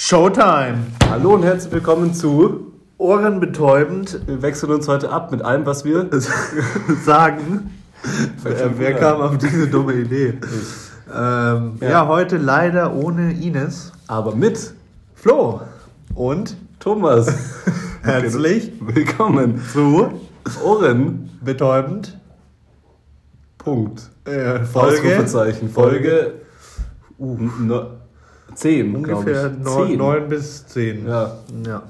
Showtime! Hallo und herzlich willkommen zu Ohrenbetäubend Wir wechseln uns heute ab mit allem, was wir sagen. Äh, wer kam auf diese dumme Idee? Ähm, ja. Ja. heute leider ohne Ines. aber mit Flo und Thomas. herzlich Willkommen zu Ohren. Betäubend. Punkt. Äh, Folge. Folge uh, no, 10, ungefähr ich. 9, 10. 9 bis 10. Ja. ja.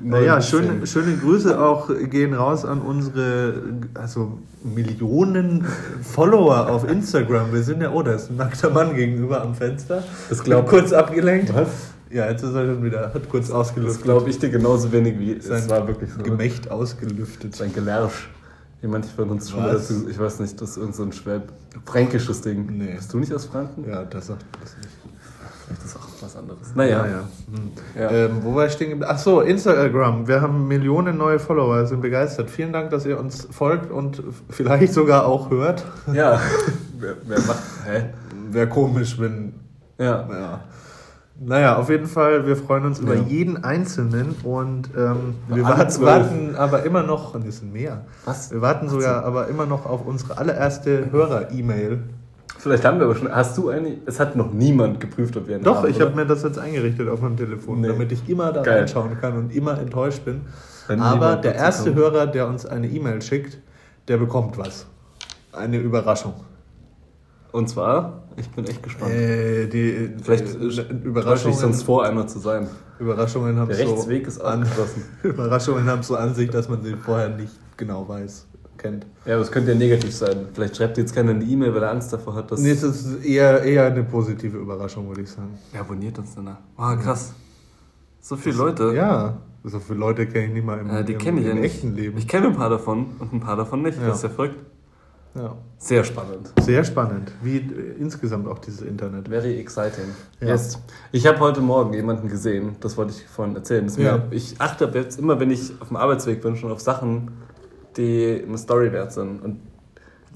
Neun Naja, schöne, 10. schöne Grüße auch gehen raus an unsere also Millionen Follower auf Instagram. Wir sind ja, oh, da ist ein nackter Mann gegenüber am Fenster. Das glaub- kurz abgelenkt. Was? Ja, jetzt ist er schon wieder, hat kurz Das ausgelüftet. glaube ich dir genauso wenig wie Sein es war wirklich so. Gemächt ausgelüftet. Sein Gelärsch. Wie manche von uns schon dazu, ich weiß nicht, das ist irgend so ein Schwäb, fränkisches Ding. Nee. Bist du nicht aus Franken? Ja, das sagt das nicht. Vielleicht ist auch was anderes. Naja. ja. Hm. Ja. Ähm, wo war ich stehen geblieben? Ach so, Instagram. Wir haben Millionen neue Follower, sind begeistert. Vielen Dank, dass ihr uns folgt und vielleicht sogar auch hört. Ja. wer, wer macht. Hä? Wäre komisch, wenn Ja. Ja. Naja, auf jeden Fall, wir freuen uns über Ja. jeden Einzelnen und ähm, wir warten, warten aber immer noch, und es sind mehr, Was? wir warten sogar aber immer noch auf unsere allererste Hörer-E-Mail. Vielleicht haben wir aber schon. Hast du eine? Es hat noch niemand geprüft, ob wir eine Doch, haben. ich habe mir das jetzt eingerichtet auf meinem Telefon, Nee. damit ich immer da Geil. reinschauen kann und immer enttäuscht bin. Wenn aber der erste kommt. Hörer, der uns eine E-Mail schickt, der bekommt was. Eine Überraschung. Und zwar, ich bin echt gespannt. Äh, die, Vielleicht äh, täusche ich Überraschungen, sonst vor, einer zu sein. Überraschungen haben Der so Rechtsweg ist an. Überraschungen haben so an sich, dass man sie vorher nicht genau weiß, kennt. Ja, aber es könnte ja negativ sein. Vielleicht schreibt jetzt keiner eine E-Mail, weil er Angst davor hat, dass. Nee, es ist eher, eher eine positive Überraschung, würde ich sagen. Wer abonniert uns denn da? Ah, krass. So viele Leute. Ja, so viele Leute kenne ich nicht mal im, Äh, die im, kenne ich ja im nicht. echten Leben. Ich kenne ein paar davon und ein paar davon nicht. Ja. Das ist ja verrückt. Ja. Sehr spannend. Sehr spannend, wie äh, insgesamt auch dieses Internet. Very exciting. Ja. Yes. Ich habe heute Morgen jemanden gesehen, das wollte ich vorhin erzählen. Das Ja. mir, ich achte ab jetzt immer, wenn ich auf dem Arbeitsweg bin, schon auf Sachen, die eine Story wert sind. Und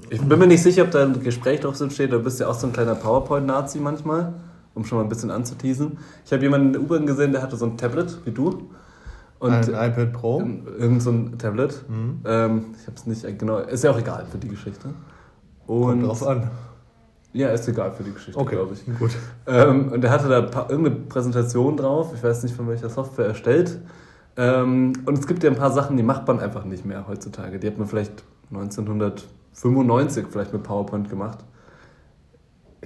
ich bin mir nicht sicher, ob da ein Gespräch drauf steht. Du bist ja auch so ein kleiner PowerPoint-Nazi manchmal, um schon mal ein bisschen anzuteasen. Ich habe jemanden in der U-Bahn gesehen, der hatte so ein Tablet wie du. Und Ein iPad Pro. ähm, irgend so ein Tablet. Mhm. Ähm, ich habe es nicht genau. Ist ja auch egal für die Geschichte. Kommt Und drauf an. ja, ist egal für die Geschichte, glaube ich. gut. Ähm, und er hatte da irgendeine Präsentation drauf, ich weiß nicht von welcher Software erstellt. Ähm, und es gibt ja ein paar Sachen, die macht man einfach nicht mehr heutzutage. Die hat man vielleicht 1995 vielleicht mit PowerPoint gemacht.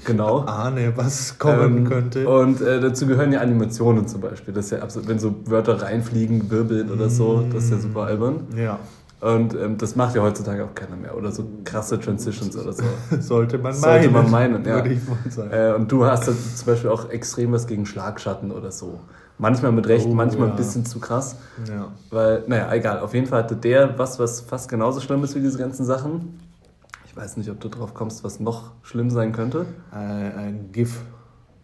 Genau. Ahne, was kommen Ähm, könnte. Und äh, dazu gehören ja Animationen zum Beispiel. Das ist ja absolut, wenn so Wörter reinfliegen, wirbeln oder so, das ist ja super albern. Ja, Und ähm, das macht ja heutzutage auch keiner mehr. Oder so krasse Transitions oder so. sollte man Sollte meinen. man meinen, ja. Würde ich wohl sagen. Äh, und du hast zum Beispiel auch extrem was gegen Schlagschatten oder so. Manchmal mit Recht, Oh, manchmal ja. ein bisschen zu krass. ja. Weil, naja, egal. Auf jeden Fall hatte der was, was fast genauso schlimm ist wie diese ganzen Sachen. Ich weiß nicht, ob du drauf kommst, was noch schlimm sein könnte. Ein, ein GIF.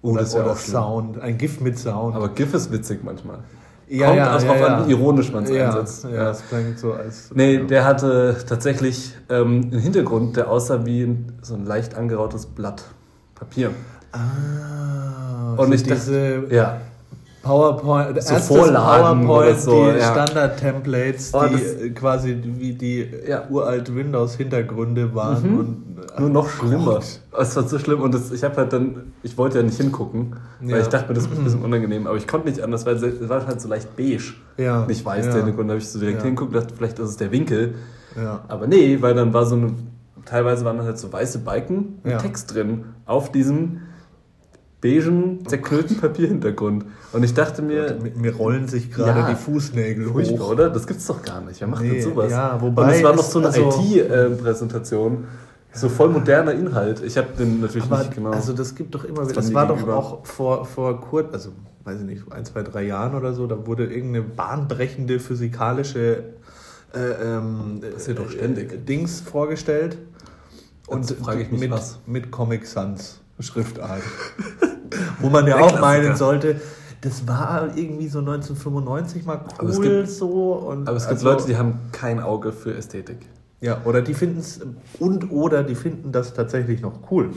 Oh, oder das oder schlimm. Sound. Ein GIF mit Sound. Aber GIF ist witzig manchmal. ja, kommt ja, auch ja, ja. an, wie ironisch man es ja, einsetzt. Ja, Ja. es klingt so als. Nee, ja. der hatte tatsächlich ähm, einen Hintergrund, der aussah wie ein, so ein leicht angerautes Blatt Papier. Ah, Und ich dachte- diese Ja, PowerPoint, So Vorlagen PowerPoint, oder so, die ja. Standard-Templates, Oh, die äh, quasi wie die Ja. uralt Windows-Hintergründe waren. Mhm. Und, Nur noch schlimmer. Gott. Es war so schlimm und das, ich habe halt dann, ich wollte ja nicht hingucken, weil Ja. ich dachte mir, das ist ein bisschen unangenehm, aber ich konnte nicht anders, weil es war halt so leicht beige, Ja. nicht weiß ja. der Hintergrund. Da habe ich so direkt hingeguckt, dachte, vielleicht ist es der Winkel, Ja. aber nee, weil dann war so eine, teilweise waren dann halt so weiße Balken mit. Text drin auf diesem beigen, zerknüllten Papierhintergrund. Und ich dachte mir, Mir, mir rollen sich gerade Ja. die Fußnägel furchtbar, hoch. oder? Das gibt's doch gar nicht. Wer macht Nee, denn sowas? ja, wobei und es war noch so eine also- IT-Präsentation. So voll moderner Inhalt. Ich habe den natürlich Aber nicht genau. also das gibt doch immer wieder. Das war doch gegenüber. auch vor, vor kurz, also weiß ich nicht, ein, zwei, drei Jahren oder so, da wurde irgendeine bahnbrechende physikalische äh, ähm, doch äh, ständig. Dings vorgestellt. Und Jetzt frage ich mich, mit, was. mit Comic Sans Schriftart. Wo man ja Der auch Klassiker. meinen sollte, das war irgendwie so 1995 mal cool Aber es gibt- so. Und aber es gibt also- Leute, die haben kein Auge für Ästhetik. Ja, oder die finden es und oder die finden das tatsächlich noch cool.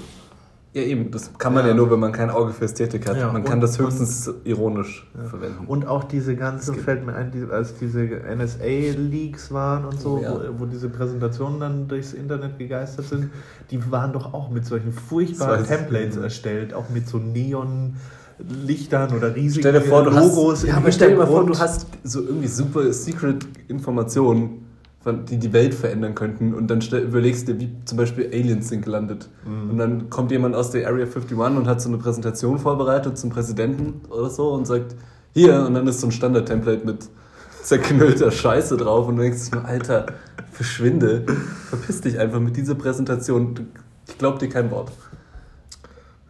Ja, eben. Das kann man ja, Ja. nur, wenn man kein Auge für Ästhetik hat. Ja, man kann das höchstens ironisch verwenden. Und auch diese ganzen, fällt mir ein, die, als diese NSA-Leaks waren und so, Oh, ja. wo, wo diese Präsentationen dann durchs Internet gegeistert sind, die waren doch auch mit solchen furchtbaren. Templates erstellt, auch mit so Neon-Lichtern oder riesigen Logos. hast, ja, aber stell dir mal vor, du hast so irgendwie super secret Informationen, von- die die Welt verändern könnten und dann überlegst du dir, wie zum Beispiel Aliens sind gelandet. Mhm. Und dann kommt jemand aus der Area 51 und hat so eine Präsentation vorbereitet zum Präsidenten oder so und sagt, hier, und dann ist so ein Standard-Template mit zerknüllter Scheiße drauf und du denkst nur, Alter, verschwinde, verpiss dich einfach mit dieser Präsentation. Ich glaub dir kein Wort.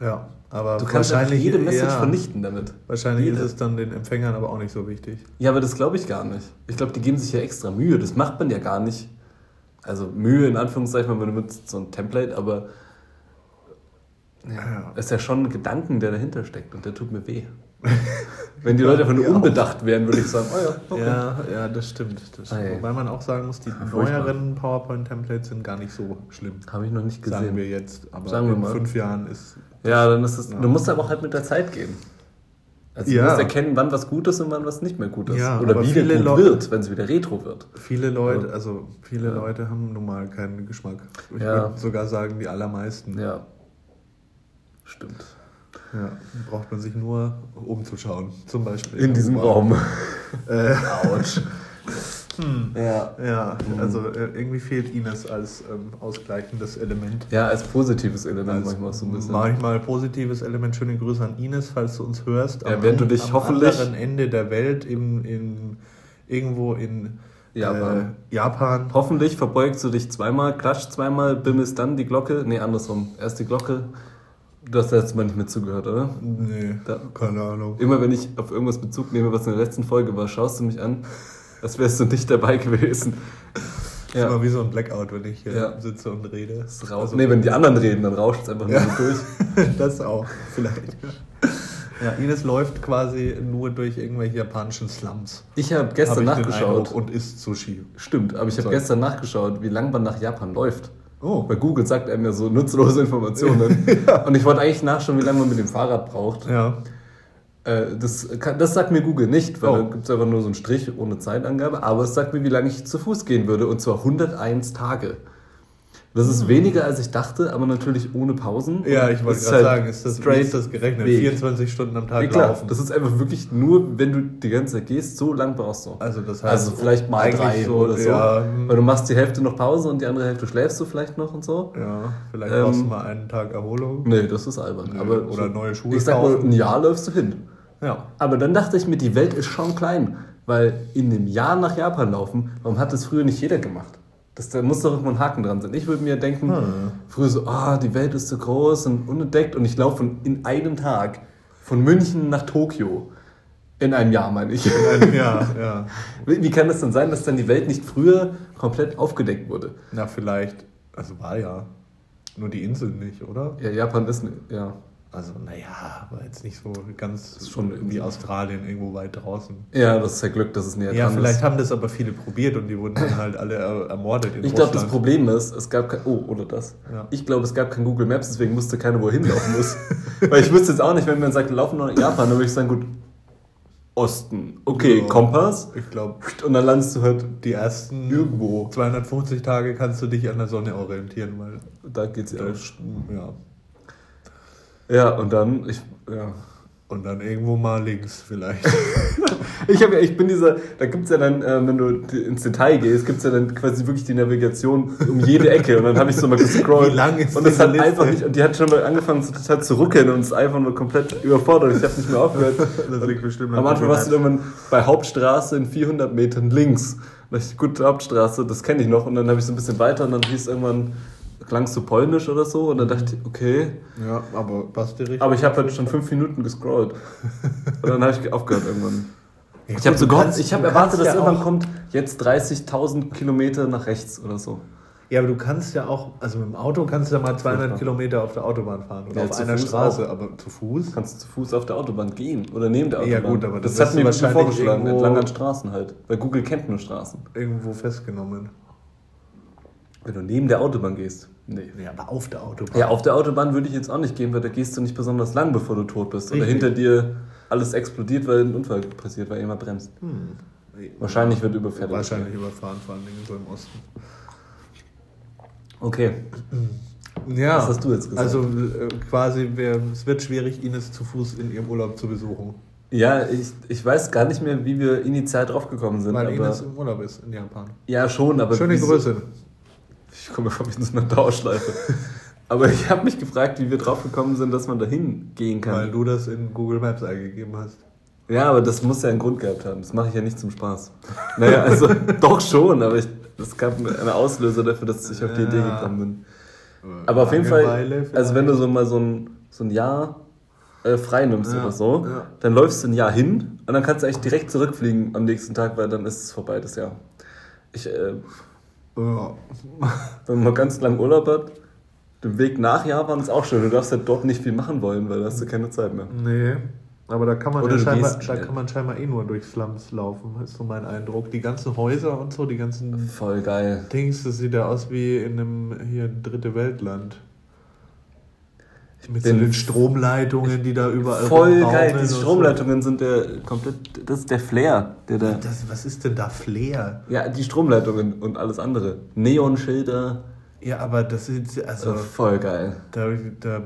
Ja, aber Du kannst wahrscheinlich jede Message ja, vernichten damit. Wahrscheinlich Jede. ist es dann den Empfängern aber auch nicht so wichtig. Ja, aber das glaube ich gar nicht. Ich glaube, die geben sich ja extra Mühe. Das macht man ja gar nicht. Also Mühe in Anführungszeichen, man benutzt so ein Template, aber ja, Ja. ist ja schon ein Gedanken, der dahinter steckt und der tut mir weh. Wenn die Leute einfach nur Ja. unbedacht wären, würde ich sagen, oh ja, okay. Ja, ja, das stimmt. Das stimmt. Ei. Wobei man auch sagen muss, die furchtbar. neueren PowerPoint-Templates sind gar nicht so schlimm. Habe ich noch nicht Sagen gesehen. wir jetzt. Aber Sagen wir in mal. fünf Jahren ist. Ja, dann ist es. Ja. Du musst aber auch halt mit der Zeit gehen. Also du Ja. musst erkennen, wann was gut ist und wann was nicht mehr gut ist. Ja, Oder wieder viele gut Leute- wird, wenn es wieder retro wird. Viele Leute, also viele Ja. Leute haben nun mal keinen Geschmack. Ich würde sogar sagen, die allermeisten. Ja. Stimmt. Ja, braucht man sich nur umzuschauen, zum Beispiel. In diesem Raum. Äh, Autsch. Ja. ja, also äh, irgendwie fehlt Ines als ähm, ausgleichendes Element. Ja, als positives Element Als manchmal auch so ein bisschen. Manchmal positives Element. Schöne Grüße an Ines, falls du uns hörst. Ja, während du dich am hoffentlich- anderen Ende der Welt, in, in, irgendwo in Japan. Äh, Japan. Hoffentlich verbeugst du dich zweimal, klatscht zweimal, bimmelst dann die Glocke. Nee, andersrum. Erst die Glocke. Du hast letztes Mal nicht mit zugehört, oder? Nee, Da- keine Ahnung. Immer wenn ich auf irgendwas Bezug nehme, was in der letzten Folge war, schaust du mich an, als wärst du nicht dabei gewesen. Das ist immer wie so ein Blackout, wenn ich hier Ja. sitze und rede. Das raus. nee, wenn die anderen reden, dann rauscht es einfach nur Ja. durch. das auch, vielleicht. Ja, Ines läuft quasi nur durch irgendwelche japanischen Slums. Ich habe gestern Hab ich nachgeschaut. Und isst Sushi. Stimmt, aber ich habe gestern nachgeschaut, wie lang man nach Japan läuft. Oh. Weil Google sagt einem ja so nutzlose Informationen. Und ich wollte eigentlich nachschauen, wie lange man mit dem Fahrrad braucht. Ja. Äh, das, kann, das sagt mir Google nicht, weil Oh. da gibt es einfach nur so einen Strich ohne Zeitangabe. Aber es sagt mir, wie lange ich zu Fuß gehen würde. Und zwar 101 Tage. Das ist weniger, als ich dachte, aber natürlich ohne Pausen. Ja, ich wollte gerade halt sagen, ist das, straight ist das gerechnet? Weg. 24 Stunden am Tag Ja, klar, laufen. das ist einfach wirklich nur, wenn du die ganze Zeit gehst, so lang brauchst du. also das heißt Also vielleicht mal drei so, oder so. Ja, Weil du machst die Hälfte noch Pause und die andere Hälfte schläfst du vielleicht noch und so. ja vielleicht Ähm, brauchst du mal einen Tag Erholung. Nee, das ist albern. Nö, aber oder neue Schuhe Ich sag mal, ein Jahr läufst du hin. Ja. Aber dann dachte ich mir, die Welt ist schon klein. Weil in dem Jahr nach Japan laufen, warum hat das früher nicht jeder gemacht? Das, da muss doch irgendwo ein Haken dran sein. Ich würde mir denken, Hm. früher so, ah, die Welt ist so groß und unentdeckt und ich laufe von- in einem Tag von München nach Tokio. In einem Jahr, meine ich. ja, ja. Wie wie kann das denn sein, dass dann die Welt nicht früher komplett aufgedeckt wurde? Na, vielleicht, also war ja. Nur die Insel nicht, oder? Ja, Japan ist, ja. Also, naja, war jetzt nicht so ganz Ist schon wie Insel. Australien irgendwo weit draußen. Ja, das ist ja Glück, dass es näher Ja, dran vielleicht ist. haben das aber viele probiert und die wurden dann halt alle er ermordet in Ich glaube, das. Problem ist, es gab kein, oh, oder das. Ja. Ich glaube, es gab kein Google Maps, deswegen wusste keiner, wo er hinlaufen muss. Weil ich wüsste jetzt auch nicht, wenn man sagt, wir laufen noch nach Japan, dann würde ich sagen, gut, Osten. Okay, Ja. Kompass. Ich glaube, Und dann landest du halt, die ersten Irgendwo. 250 Tage kannst du dich an der Sonne orientieren, weil da geht's ja. da, ja. Ja, und dann, ich, ja. Und dann irgendwo mal links vielleicht. Ich, hab ja, ich bin dieser, da gibt es ja dann, äh, wenn du ins Detail gehst, gibt es ja dann quasi wirklich die Navigation um jede Ecke. Und dann habe ich so mal gescrollt. Wie lang ist Und das hat Liste? einfach nicht, und die hat schon mal angefangen so total zu ruckeln und ist einfach nur komplett überfordert. Ich habe nicht mehr aufgehört. Das liegt bestimmt Am Anfang warst du irgendwann bei Hauptstraße in 400 Metern links. Dachte ich, gut, Hauptstraße, das kenne ich noch. Und dann habe ich so ein bisschen weiter und dann hieß irgendwann, klangst du polnisch oder so. Und dann dachte ich, okay. Ja, aber passt dir richtig. Aber ich habe halt schon fünf Minuten gescrollt. Und dann habe ich aufgehört irgendwann. Ja, Ich habe so gehofft, ich habe erwartet, dass ja irgendwann auch- kommt, jetzt 30.000 Kilometer nach rechts oder so. Ja, aber du kannst ja auch, also mit dem Auto kannst du ja mal 200 Furchtbar. Kilometer auf der Autobahn fahren oder Ja, auf einer Fuß Straße, aber zu Fuß? Kannst du zu Fuß auf der Autobahn gehen oder neben der Ja, Autobahn. gut, aber das dann hat mir wahrscheinlich vorgeschlagen, entlang an Straßen halt. Weil Google kennt nur Straßen. Irgendwo festgenommen. Wenn du neben der Autobahn gehst. Nee. Nee, aber auf der Autobahn. Ja, auf der Autobahn würde ich jetzt auch nicht gehen, weil da gehst du nicht besonders lang, bevor du tot bist. Oder Richtig. hinter dir alles explodiert, weil ein Unfall passiert, weil jemand bremst. Hm. Wahrscheinlich wird überfährt. Wahrscheinlich überfahren, vor allen Dingen so im Osten. Okay. Ja, Was hast du jetzt gesagt? Also äh, quasi, wär, es wird schwierig, Ines zu Fuß in ihrem Urlaub zu besuchen. Ja, ich, ich weiß gar nicht mehr, wie wir initial draufgekommen sind. Weil aber, Ines im Urlaub ist in Japan. ja, schon, aber. Schöne Grüße. Ich komme mir vor wie in so einer Dauerschleife. aber ich habe mich gefragt, wie wir draufgekommen sind, dass man da hingehen kann. Weil du das in Google Maps eingegeben hast. Ja, aber das muss ja einen Grund gehabt haben. Das mache ich ja nicht zum Spaß. Naja, also doch schon, aber ich, es gab einen Auslöser dafür, dass ich auf die Idee Ja. gekommen bin. Aber auf jeden Fall, also wenn du so mal so ein, so ein Jahr äh, frei nimmst Ja, oder so, ja. dann läufst du ein Jahr hin und dann kannst du eigentlich direkt zurückfliegen am nächsten Tag, weil dann ist es vorbei, das Jahr. Ich, äh, Ja. wenn man ganz lang Urlaub hat, der Weg nach Japan ist auch schön. Du darfst halt dort nicht viel machen wollen, weil da hast du keine Zeit mehr. Nee. Aber da kann man, ja scheinbar, da kann man scheinbar eh nur durch Slums laufen, ist so mein Eindruck. Die ganzen Häuser und so, die ganzen Voll geil. Dings, das sieht ja aus wie in einem hier dritte Weltland. Mit so den Stromleitungen, die da überall Voll geil. Diese so. Stromleitungen sind der komplett. Das ist der Flair, der da. Das, was ist denn da Flair? Ja, die Stromleitungen und alles andere. Neonschilder. Ja, aber das ist also Also voll geil. da, da,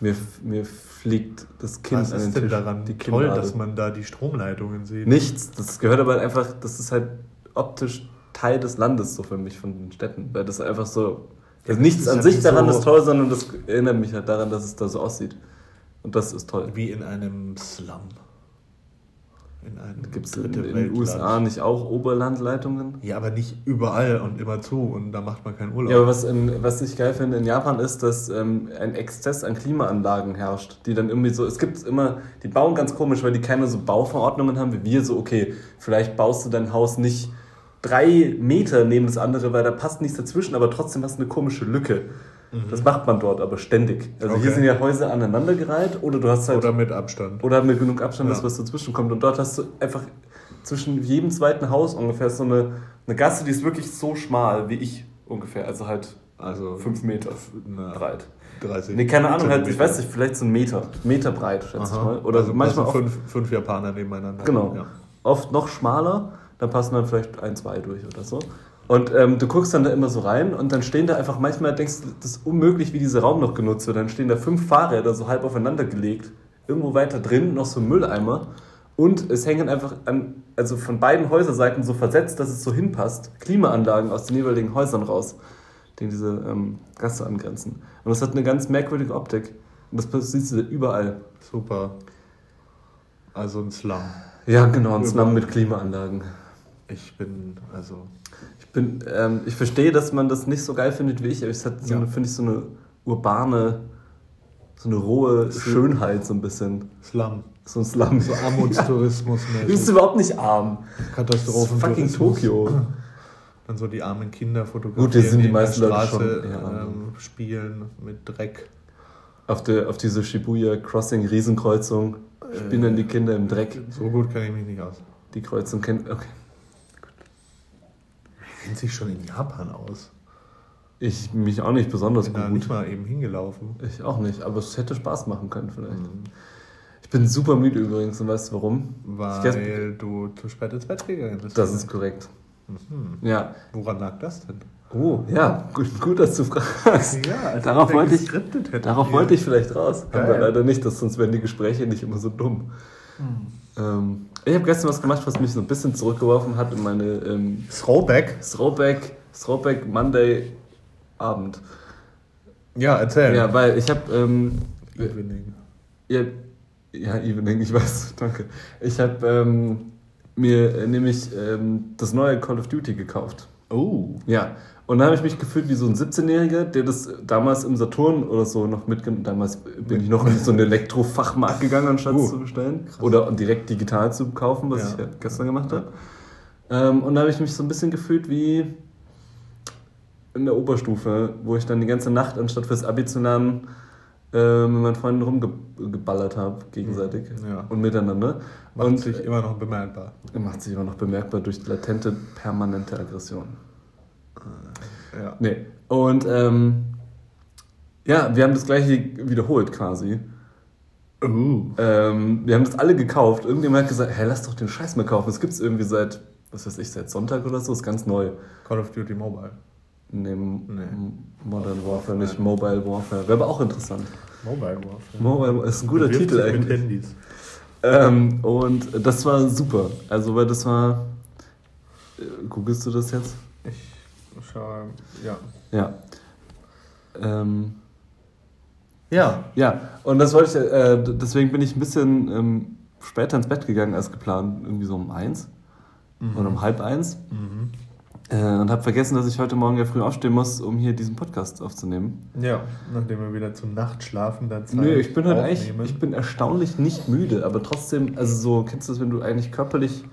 Mir, mir fliegt das Kind was an den ist denn Tisch. daran die toll, dass man da die Stromleitungen sieht? Nichts. Das gehört aber einfach. Das ist halt optisch Teil des Landes so für mich von den Städten, weil das einfach so. Also nichts an sich daran so- ist toll, sondern das erinnert mich halt daran, dass es da so aussieht. Und das ist toll. Wie in einem Slum. In einem Gibt es in, in den USA nicht auch Oberlandleitungen? Ja, aber nicht überall und immer zu und da macht man keinen Urlaub. Ja, aber was, in, was ich geil finde in Japan ist, dass ähm, ein Exzess an Klimaanlagen herrscht, die dann irgendwie so, es gibt immer, die bauen ganz komisch, weil die keine so Bauverordnungen haben wie wir, so okay, vielleicht baust du dein Haus nicht drei Meter neben das andere, weil da passt nichts dazwischen, aber trotzdem hast du eine komische Lücke. Das macht man dort aber ständig. Also hier Okay. sind ja Häuser aneinandergereiht oder du hast halt Oder mit Abstand. oder mit genug Abstand, dass Ja. was dazwischen kommt. Und dort hast du einfach zwischen jedem zweiten Haus ungefähr so eine, eine Gasse, die ist wirklich so schmal wie ich ungefähr. Also halt Also fünf Meter na, breit. 30. Nee, keine Ahnung, halt, ich weiß nicht, vielleicht so ein Meter. Meter breit, schätze ich Aha. mal. Oder also, manchmal also fünf, fünf Japaner nebeneinander. Genau. Ja. oft noch schmaler, dann passen dann vielleicht ein, zwei durch oder so. Und ähm, du guckst dann da immer so rein und dann stehen da einfach manchmal, denkst du, das ist unmöglich, wie dieser Raum noch genutzt wird. Dann stehen da fünf Fahrräder so halb aufeinander gelegt, irgendwo weiter drin noch so ein Mülleimer und es hängen einfach an, also von beiden Häuserseiten so versetzt, dass es so hinpasst, Klimaanlagen aus den jeweiligen Häusern raus, die diese ähm, Gasse angrenzen. Und das hat eine ganz merkwürdige Optik. Und das siehst du überall. Super. Also ein Slum. Ja, genau, ein Slum mit Klimaanlagen. Ich bin, also. Ich, bin, ähm, ich verstehe, dass man das nicht so geil findet wie ich, aber es hat so Ja. eine, finde ich, so eine urbane, so eine rohe Schönheit, so ein bisschen. Slum. So ein Slum. So Armutstourismus. Du bist überhaupt nicht arm. Katastrophen. Fucking Tokio. Dann so die armen Kinder fotografieren, Gut, sind die in der meisten Leute Straße schon, ja. ähm, spielen mit Dreck. Auf, der, auf diese Shibuya Crossing Riesenkreuzung spielen dann die Kinder im Dreck. So gut kenne ich mich nicht aus. Die Kreuzung kennt. Okay. Kennt sich schon in Japan aus. Ich mich auch nicht besonders Bin da gut. nicht mal eben hingelaufen. Ich auch nicht, aber es hätte Spaß machen können vielleicht. Mhm. Ich bin super müde übrigens und weißt du warum? Weil du zu spät ins Bett gegangen bist. Das ist korrekt. Mhm. Ja. Woran lag das denn? Oh, ja, gut, gut dass du fragst. Ja, als Darauf wollte ich-. Darauf wollte ich vielleicht raus. Haben wir Geil. leider nicht, das, sonst wären die Gespräche nicht immer so dumm. Ähm, ich habe gestern was gemacht, was mich so ein bisschen zurückgeworfen hat in meine ähm, Throwback? Throwback, Throwback Monday Abend. Ja, erzähl. Ja, weil ich habe ähm, Evening. ja, ja, Evening, ich weiß, danke. Ich habe ähm, mir nämlich ähm, das neue Call of Duty gekauft. Oh. Ja, und dann habe ich mich gefühlt wie so ein 17-Jähriger, der das damals im Saturn oder so noch mitgenommen Damals bin ich noch in so einen Elektrofachmarkt gegangen, anstatt es Uh, zu bestellen. krass. Oder direkt digital zu kaufen, was Ja. ich ja gestern gemacht habe. Ähm, und da habe ich mich so ein bisschen gefühlt wie in der Oberstufe, wo ich dann die ganze Nacht, anstatt fürs Abi zu lernen, äh, mit meinen Freunden rumgeballert habe, gegenseitig Ja. und miteinander. Macht und sich immer noch bemerkbar. macht sich immer noch bemerkbar durch latente, permanente Aggression. Ja. Nee. Und ähm, ja, wir haben das gleiche wiederholt quasi. Uh. Ähm, wir haben das alle gekauft. Irgendjemand hat gesagt, hey, lass doch den Scheiß mal kaufen. Das gibt es irgendwie seit, was weiß ich, seit Sonntag oder so. ist ganz neu. Call of Duty Mobile. Nee, Nee. Modern Warfare, nicht Mobile Warfare. Wäre aber auch interessant. Mobile Warfare. Mobile ist ein guter Titel sich mit eigentlich. Handys. Ähm, und das war super. Also, weil das war. Äh, Googlest du das jetzt? Schaue, ja. Ja. Ähm, Ja. ja, und das wollte ich, äh, deswegen bin ich ein bisschen ähm, später ins Bett gegangen als geplant, irgendwie so um eins oder um halb eins. Mhm. Äh, und habe vergessen, dass ich heute Morgen ja früh aufstehen muss, um hier diesen Podcast aufzunehmen. Ja, nachdem wir wieder zum Nachtschlafen dann Zeit Nö, ich bin halt eigentlich, ich bin erstaunlich nicht müde, aber trotzdem, also so, kennst du das, wenn du eigentlich körperlich,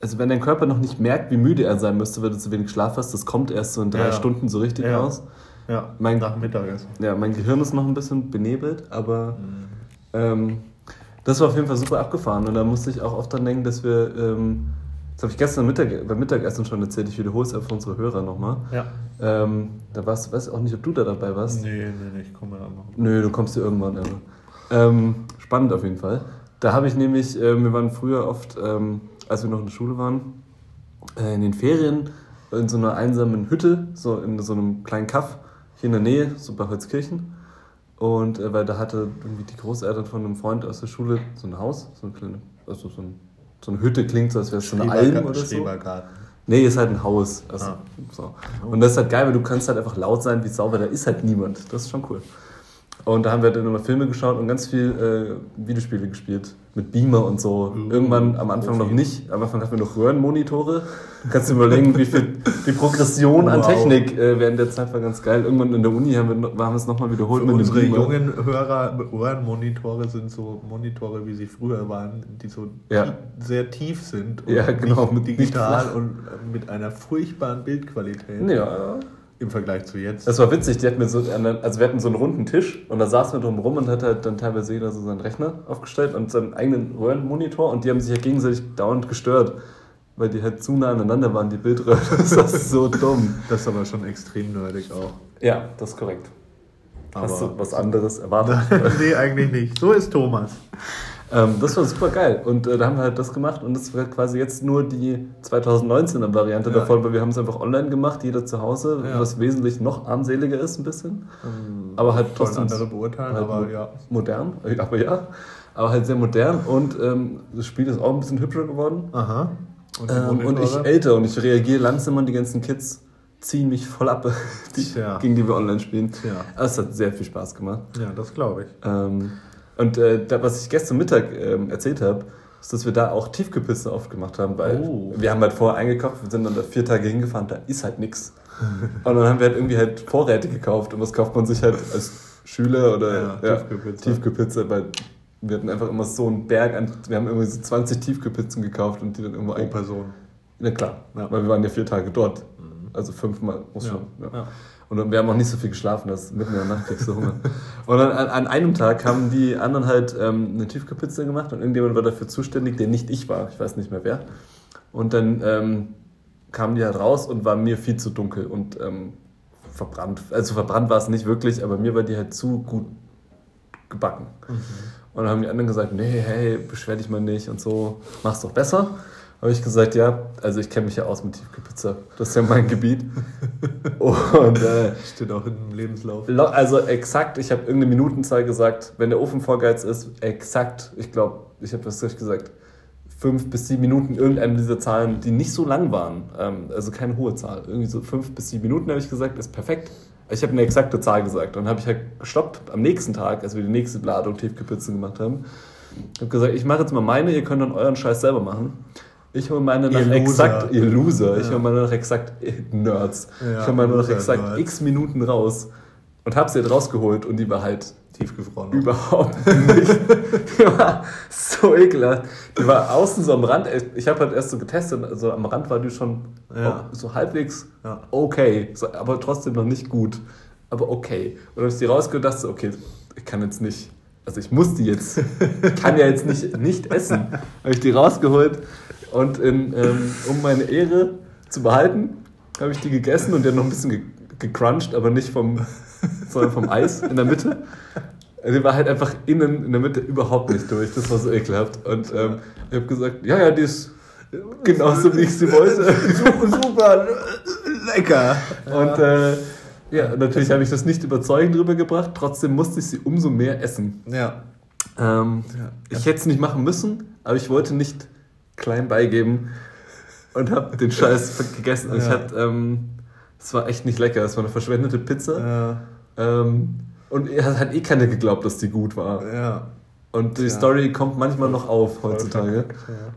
also wenn dein Körper noch nicht merkt, wie müde er sein müsste, weil du zu wenig Schlaf hast, das kommt erst so in drei Ja. Stunden so richtig Ja. raus. Ja, Mein- nach Mittagessen. Ja, mein Gehirn ist noch ein bisschen benebelt, aber ähm, das war auf jeden Fall super abgefahren und da musste ich auch oft dran denken, dass wir, ähm, das habe ich gestern Mittag, beim Mittagessen schon erzählt, ich wiederhole es einfach für unsere Hörer nochmal. Ja. Ähm, da warst, weiß auch nicht, ob du da dabei warst. Nee, nee, nee, ich komme da noch. Nö, du kommst hier irgendwann. Also. Spannend auf jeden Fall. Da habe ich nämlich, äh, wir waren früher oft, ähm, als wir noch in der Schule waren, äh, in den Ferien in so einer einsamen Hütte, so in so einem kleinen Kaff hier in der Nähe, so bei Holzkirchen. Und äh, weil da hatte irgendwie die Großeltern von einem Freund aus der Schule so ein Haus, so eine kleine, also so, ein, so eine Hütte klingt so, als wäre es so eine Alm oder so. Nee, ist halt ein Haus. Also, Ah. so. Und das ist halt geil, weil du kannst halt einfach laut sein, wie sauber, da ist halt niemand. Das ist schon cool. Und da haben wir dann immer Filme geschaut und ganz viel äh, Videospiele gespielt. Mit Beamer und so. Uh, Irgendwann am Anfang noch Profi. nicht. Am Anfang hatten wir noch Röhrenmonitore. Du kannst dir überlegen, wie viel die Progression an Wow. Technik äh, während der Zeit war ganz geil. Irgendwann in der Uni haben wir, noch- haben wir es nochmal wiederholt Für mit unsere Beamer. jungen Hörer, Ohrenmonitore sind so Monitore, wie sie früher waren, die so Ja. sehr tief sind und Ja, genau, nicht mit- nicht digital flach. und äh, mit einer furchtbaren Bildqualität Ja, im Vergleich zu jetzt. Das war witzig, die hatten so, einen- also wir hatten so einen runden Tisch und da saß man drum rum und hat halt dann teilweise jeder so seinen Rechner aufgestellt und seinen eigenen Röhrenmonitor und die haben sich ja gegenseitig dauernd gestört, weil die halt zu nah aneinander waren, die Bildröhren. Das war so dumm. Das ist aber schon extrem nerdig auch. Ja, das ist korrekt. Hast Aber- du was anderes erwartet? nee, eigentlich nicht. So ist Thomas. Ähm, das war super geil und äh, da haben wir halt das gemacht und das war quasi jetzt nur die 2019er Variante Ja. davon, weil wir haben es einfach online gemacht, jeder zu Hause, Ja. was wesentlich noch armseliger ist ein bisschen. Aber halt trotzdem andere beurteilen, halt aber ja. modern, äh, aber ja, aber halt sehr modern und ähm, das Spiel ist auch ein bisschen hübscher geworden. Aha. Und, Ähm, und ich älter und ich reagiere langsam und die ganzen Kids ziehen mich voll ab, die, gegen die wir online spielen. Aber es hat sehr viel Spaß gemacht. Ja, das glaube ich. Ähm, und äh, da, was ich gestern Mittag ähm, erzählt habe, ist, dass wir da auch Tiefkühlpizza aufgemacht haben, weil Oh. wir haben halt vorher eingekauft, wir sind dann da vier Tage hingefahren, da ist halt nichts. Und dann haben wir halt irgendwie halt Vorräte gekauft und was kauft man sich halt als Schüler oder Ja, Tiefkühlpizza. Tiefkühlpizza, weil wir hatten einfach immer so einen Berg an, wir haben irgendwie so 20 Tiefkühlpizzen gekauft und die dann irgendwo Pro Person. Na klar, Ja. weil wir waren ja vier Tage dort. Also fünfmal muss Ja. schon. Ja. Ja. Und wir haben auch nicht so viel geschlafen, das mitten in der Nacht kriegst du Hunger. Und dann an, an einem Tag haben die anderen halt ähm, eine Tiefkühlpizza gemacht und irgendjemand war dafür zuständig, der nicht ich war. Ich weiß nicht mehr wer. Und dann ähm, kamen die halt raus und war mir viel zu dunkel und ähm, verbrannt. Also verbrannt war es nicht wirklich, aber mir war die halt zu gut gebacken. Und dann haben die anderen gesagt, nee, hey, beschwer dich mal nicht und so, mach's doch besser. Habe ich gesagt, ja, also ich kenne mich ja aus mit Tiefkühlpizza. Das ist ja mein Gebiet. Und äh, Steht auch im Lebenslauf. also exakt, ich habe irgendeine Minutenzahl gesagt, wenn der Ofen vorgeheizt ist, exakt, ich glaube, ich habe das richtig gesagt, fünf bis sieben Minuten, irgendeine dieser Zahlen, die nicht so lang waren, ähm, also keine hohe Zahl, irgendwie so fünf bis sieben Minuten habe ich gesagt, ist perfekt. Ich habe eine exakte Zahl gesagt und dann habe ich halt gestoppt am nächsten Tag, als wir die nächste Ladung Tiefkühlpizzen gemacht haben. Ich habe gesagt, ich mache jetzt mal meine, ihr könnt dann euren Scheiß selber machen. Ich hole meine nach Ihr exakt, ihr Loser, ich Ja. hole meine nach exakt, Nerds. Ja, ich hole meine nach exakt Nerds. x Minuten raus und habe sie jetzt rausgeholt und die war halt Tiefgefroren. überhaupt nicht. Die war so ekelhaft. Die war außen so am Rand. Ich habe halt erst so getestet, also am Rand war die schon Ja. so halbwegs Ja. okay, so, aber trotzdem noch nicht gut. Aber okay. Und dann habe ich die rausgeholt und dachte okay, ich kann jetzt nicht, also ich muss die jetzt, ich kann ja jetzt nicht, nicht essen. Habe ich die rausgeholt und in, ähm, um meine Ehre zu behalten, habe ich die gegessen und die hat noch ein bisschen ge gecrunched, aber nicht vom, sondern vom Eis in der Mitte. Die war halt einfach innen in der Mitte überhaupt nicht durch. Das war so ekelhaft. Und ähm, ich habe gesagt, ja, ja, die ist genauso, wie ich sie wollte. Super, lecker. Und äh, ja, natürlich habe ich das nicht überzeugend rübergebracht. Trotzdem musste ich sie umso mehr essen. Ja. Ähm, Ja. Ich hätte es nicht machen müssen, aber ich wollte nicht klein beigeben und habe den Scheiß gegessen. Ich Ja. hatte, ähm, es war echt nicht lecker. Es war eine verschwendete Pizza. Ja. Ähm, und er hat eh keiner geglaubt, dass die gut war. Ja. Und die Ja. Story kommt manchmal noch auf heutzutage.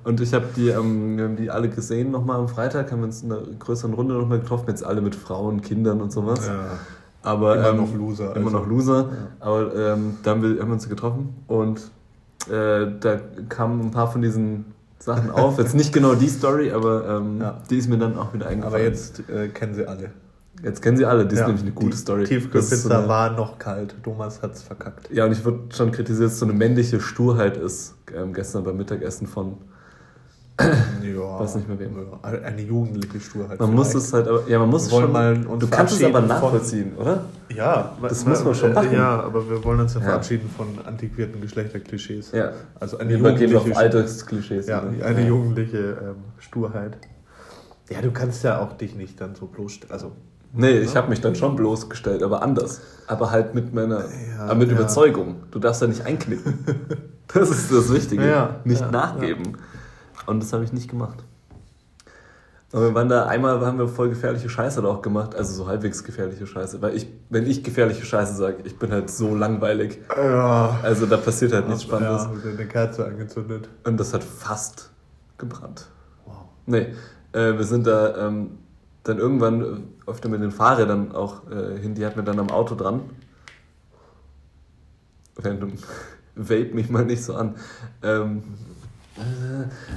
Und ich habe die, ähm, wir haben die alle gesehen nochmal am Freitag, haben wir uns in einer größeren Runde nochmal getroffen, jetzt alle mit Frauen, Kindern und sowas. Ja. Aber, Immer ähm, noch Loser, Immer also. noch Loser. Aber ähm, da haben wir, haben wir uns getroffen und äh, da kamen ein paar von diesen Sachen auf. Jetzt nicht genau die Story, aber ähm, Ja. die ist mir dann auch wieder eingefallen. Aber jetzt äh, kennen sie alle. Jetzt kennen sie alle, die ist Ja, nämlich eine gute die Story. Tiefkühlpizza so eine- war noch kalt. Thomas hat's verkackt. Ja, und ich wurde schon kritisiert, dass so eine männliche Sturheit ist. Ähm, gestern beim Mittagessen von. Ja. Weiß nicht mehr wem. Ja, Eine jugendliche Sturheit. Man muss vielleicht. es halt, aber, ja, man muss schon. mal du kannst es aber verabschieden von- nachvollziehen, oder? Ja, Das muss man schon machen. Ja, aber wir wollen uns ja Ja. verabschieden von antiquierten Geschlechterklischees. Ja. Also eine Wir übergehen auf jugendliche, Alltagsklischees. ja, wieder. eine jugendliche ähm, Sturheit. Ja, du kannst ja auch dich nicht dann so bloßstellen. Also, Nee, ich habe mich dann schon bloßgestellt, aber anders. Aber halt mit meiner, Ja, mit ja. Überzeugung. Du darfst da nicht einknicken. Das ist das Wichtige. Ja, nicht ja, nachgeben. Und das habe ich nicht gemacht. Aber wir waren da, einmal haben wir voll gefährliche Scheiße da auch gemacht, also so halbwegs gefährliche Scheiße. Weil ich, wenn ich gefährliche Scheiße sage, ich bin halt so langweilig. ja. Also da passiert halt nichts Spannendes. Ja, eine Kerze angezündet. Und das hat fast gebrannt. Wow. Nee, äh, wir sind da ähm, dann irgendwann äh, öfter mit den Fahrrädern auch äh, hin, die hatten wir dann am Auto dran. Random. Vape mich mal nicht so an. Ähm, äh,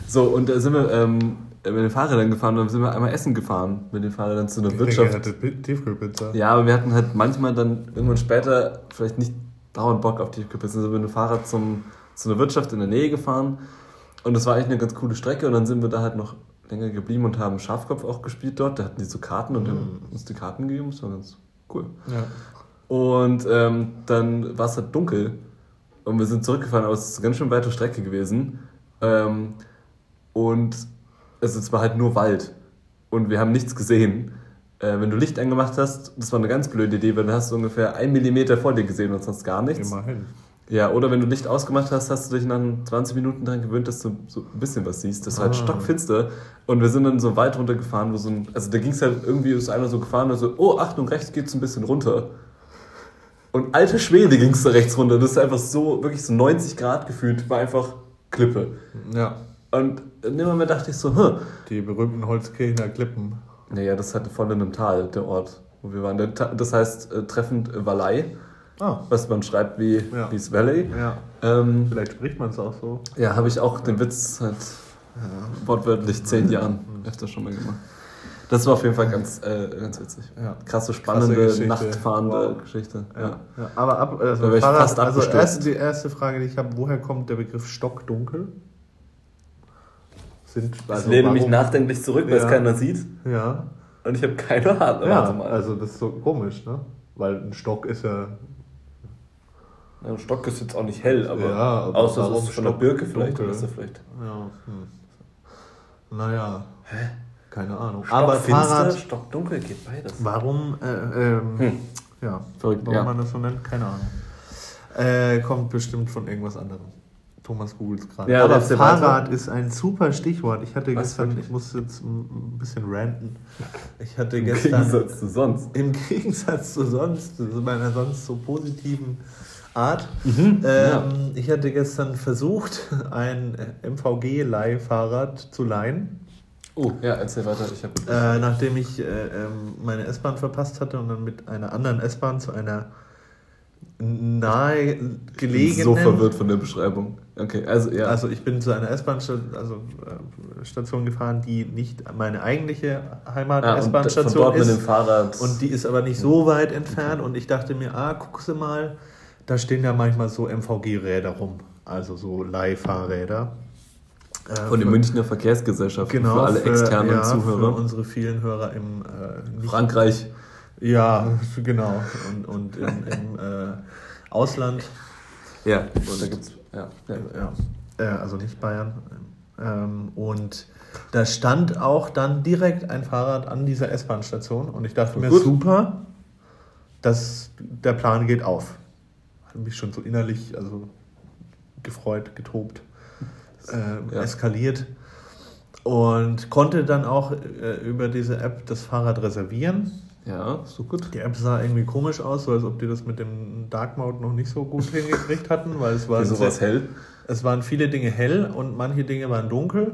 so, und da sind wir ähm, mit den Fahrrädern gefahren und dann sind wir einmal essen gefahren mit den Fahrrädern zu einer Ich Wirtschaft. denke, hatte Pi- Tiefkühlpizza. Ja, aber wir hatten halt manchmal dann irgendwann später vielleicht nicht dauernd Bock auf Tiefkühlpizza. Dann sind wir mit dem Fahrrad zum, zu einer Wirtschaft in der Nähe gefahren und das war eigentlich eine ganz coole Strecke und dann sind wir da halt noch länger geblieben und haben Schafkopf auch gespielt dort. Da hatten die so Karten und haben uns die Karten gegeben. Das war ganz cool. Ja. Und ähm, dann war es halt dunkel und wir sind zurückgefahren, aber es ist eine ganz schön weite Strecke gewesen. Ähm, und also es war halt nur Wald und wir haben nichts gesehen. Äh, wenn du Licht angemacht hast, das war eine ganz blöde Idee, weil dann hast du ungefähr einen Millimeter vor dir gesehen und sonst gar nichts. Immerhin. Ja, oder wenn du Licht ausgemacht hast, hast du dich nach 20 Minuten daran gewöhnt, dass du so ein bisschen was siehst. Das war halt Ah. stockfinster. Und wir sind dann so weit runtergefahren, wo so ein. Also da ging es halt irgendwie, ist einer so gefahren und so, oh, Achtung, rechts geht's ein bisschen runter. Und alter Schwede ging es da rechts runter. Das ist einfach so, wirklich so 90 Grad gefühlt, war einfach Klippe. Ja. Und in dem Moment dachte ich so, hm, Die berühmten Holzkirchener Klippen. naja, das hatte voll in einem Tal, der Ort, wo wir waren. Das heißt äh, treffend äh, Valley, Ah. was man schreibt wie, Ja. das Valley. Ja. Ähm, Vielleicht spricht man es auch so. Ja, habe ich auch den Witz seit wortwörtlich zehn Jahren öfter schon mal gemacht. Das war auf jeden Fall ganz, äh, ganz witzig. Ja. Krasse, spannende, Geschichte. nachtfahrende Wow. Geschichte. Ja. Ja. Aber ab, also, Da Fahrrad, fast also abgestürzt. erst, die erste Frage, die ich habe, woher kommt der Begriff Stockdunkel? Sind, ich lehne mich warum- nachdenklich zurück, weil es keiner sieht. Ja, Und ich habe keine Ahnung. ja also das ist so komisch, ne? Weil ein Stock ist ja. Ein Stock ist jetzt auch nicht hell, aber, Ja, aber außer es ist von der Birke vielleicht. dunkel? Oder ist vielleicht. ja hm. Naja. Keine Ahnung. Stock Aber finster, Fahrrad. Stock dunkel geht beides. Warum, äh, ähm, Hm. ja, Verrückt, warum ja. man das so nennt, keine Ahnung. Äh, kommt bestimmt von irgendwas anderem. Thomas googelt gerade. Ja, Aber Fahrrad ist ein super Stichwort. Ich hatte Was, gestern, ich muss jetzt ein bisschen ranten. Ich hatte Im gestern Gegensatz zu sonst. im Gegensatz zu sonst, zu meiner sonst so positiven Art. Mhm, ähm, Ich hatte gestern versucht, ein MVG-Leihfahrrad zu leihen. Oh, ja, erzähl weiter. Ich Äh, nachdem ich äh, ähm, meine S-Bahn verpasst hatte und dann mit einer anderen S-Bahn zu einer nahe gelegenen. so verwirrt von der Beschreibung. Okay, also ja. Also ich bin zu einer S-Bahn-Station also, äh, Station gefahren, die nicht meine eigentliche Ah, Heimat-S-Bahn-Station dort mit dem ist. Fahrrad. Und die ist aber nicht so weit entfernt und ich dachte mir, ah, guck sie mal, da stehen ja manchmal so MVG-Räder rum, also so Leihfahrräder. Äh, Von der Münchner Verkehrsgesellschaft Genau, für alle externen ja, Für Zuhörer. unsere vielen Hörer im äh, Frankreich. Ja, genau. Und, und im, im äh, Ausland. Ja, und da gibt's. Ja, ja. Ja, äh, also nicht Bayern. Ähm, und da stand auch dann direkt ein Fahrrad an dieser S-Bahn-Station und ich dachte mir, Gut. super, dass der Plan geht auf. Hat mich schon so innerlich also gefreut, getobt, äh, Ja. eskaliert und konnte dann auch äh, über diese App das Fahrrad reservieren. ja, so gut. Die App sah irgendwie komisch aus, so als ob die das mit dem Dark Mode noch nicht so gut hingekriegt hatten, weil es war Wieso was hell? es waren viele Dinge hell und manche Dinge waren dunkel.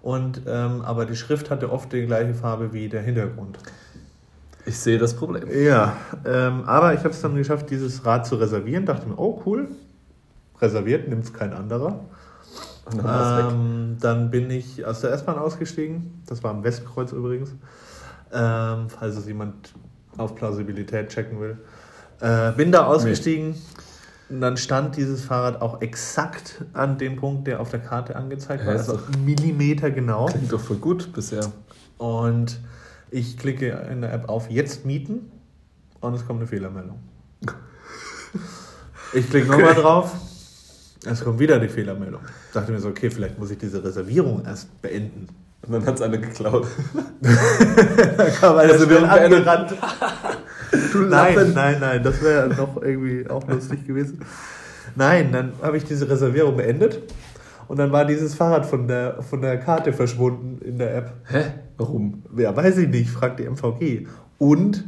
Und, ähm, aber die Schrift hatte oft die gleiche Farbe wie der Hintergrund. Ich sehe das Problem. Ja, ähm, aber ich habe es dann geschafft, dieses Rad zu reservieren. Dachte mir, oh cool, reserviert, nimmt es kein anderer. Und dann. Ähm, dann bin ich aus der S-Bahn ausgestiegen. Das war am Westkreuz übrigens. Ähm, falls es jemand auf Plausibilität checken will. Äh, bin da ausgestiegen. Und dann stand dieses Fahrrad auch exakt an dem Punkt, der auf der Karte angezeigt war. Also Millimeter genau. Klingt doch voll gut bisher. Und ich klicke in der App auf Jetzt mieten und es kommt eine Fehlermeldung. Ich klicke nochmal drauf, es kommt wieder die Fehlermeldung. Dachte mir so, okay, vielleicht muss ich diese Reservierung erst beenden. Und dann hat's eine geklaut. Da kam eine schnell beendet. angerannt. Nein, nein, nein, das wäre noch irgendwie auch lustig gewesen. Nein, dann habe ich diese Reservierung beendet und dann war dieses Fahrrad von der, von der Karte verschwunden in der App. Hä? Warum? Ja, weiß ich nicht, fragt die MVG. Und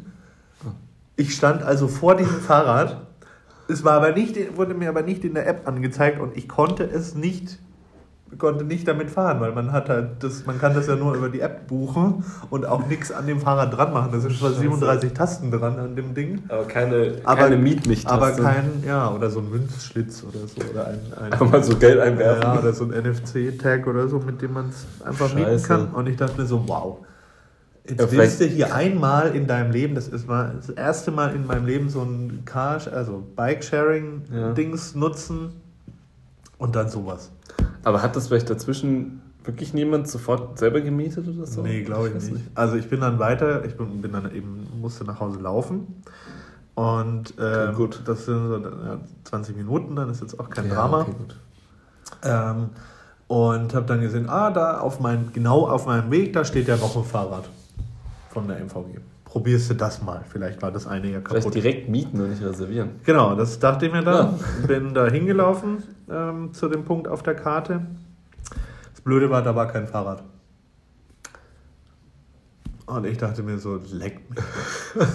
ich stand also vor diesem Fahrrad. Es war aber nicht, wurde mir aber nicht in der App angezeigt und ich konnte es nicht, konnte nicht damit fahren, weil man hat halt das, man kann das ja nur über die App buchen und auch nichts an dem Fahrrad dran machen. Da sind zwar Scheiße. 37 Tasten dran an dem Ding. Aber keine, Aber- keine Mietnicht. Aber kein, ja, oder so ein Münzschlitz oder so. Oder ein, ein mal so Geld einwerfen. ja, oder so ein NFC-Tag oder so, mit dem man es einfach mieten Scheiße. kann. Und ich dachte mir so, wow. Jetzt Ja, willst vielleicht- du hier einmal in deinem Leben, das ist mal das erste Mal in meinem Leben so ein Car, also Bike-Sharing-Dings nutzen und dann sowas. Aber hat das vielleicht dazwischen wirklich niemand sofort selber gemietet oder so? nee, glaube ich, weiß nicht. Also ich bin dann weiter, ich bin, bin dann eben, musste nach Hause laufen. Und ähm, gut. das sind so ja, 20 Minuten, dann ist jetzt auch kein Ja, Drama. okay. Ähm, und habe dann gesehen, ah, da auf mein, genau auf meinem Weg, da steht ja noch ein Fahrrad von der MVG. Probierst du das mal, vielleicht war das eine ja Vielleicht kaputt. direkt mieten und nicht reservieren. Genau, das dachte ich mir dann. Bin da hingelaufen ähm, zu dem Punkt auf der Karte. Das Blöde war, da war kein Fahrrad. Und ich dachte mir so, leck mich.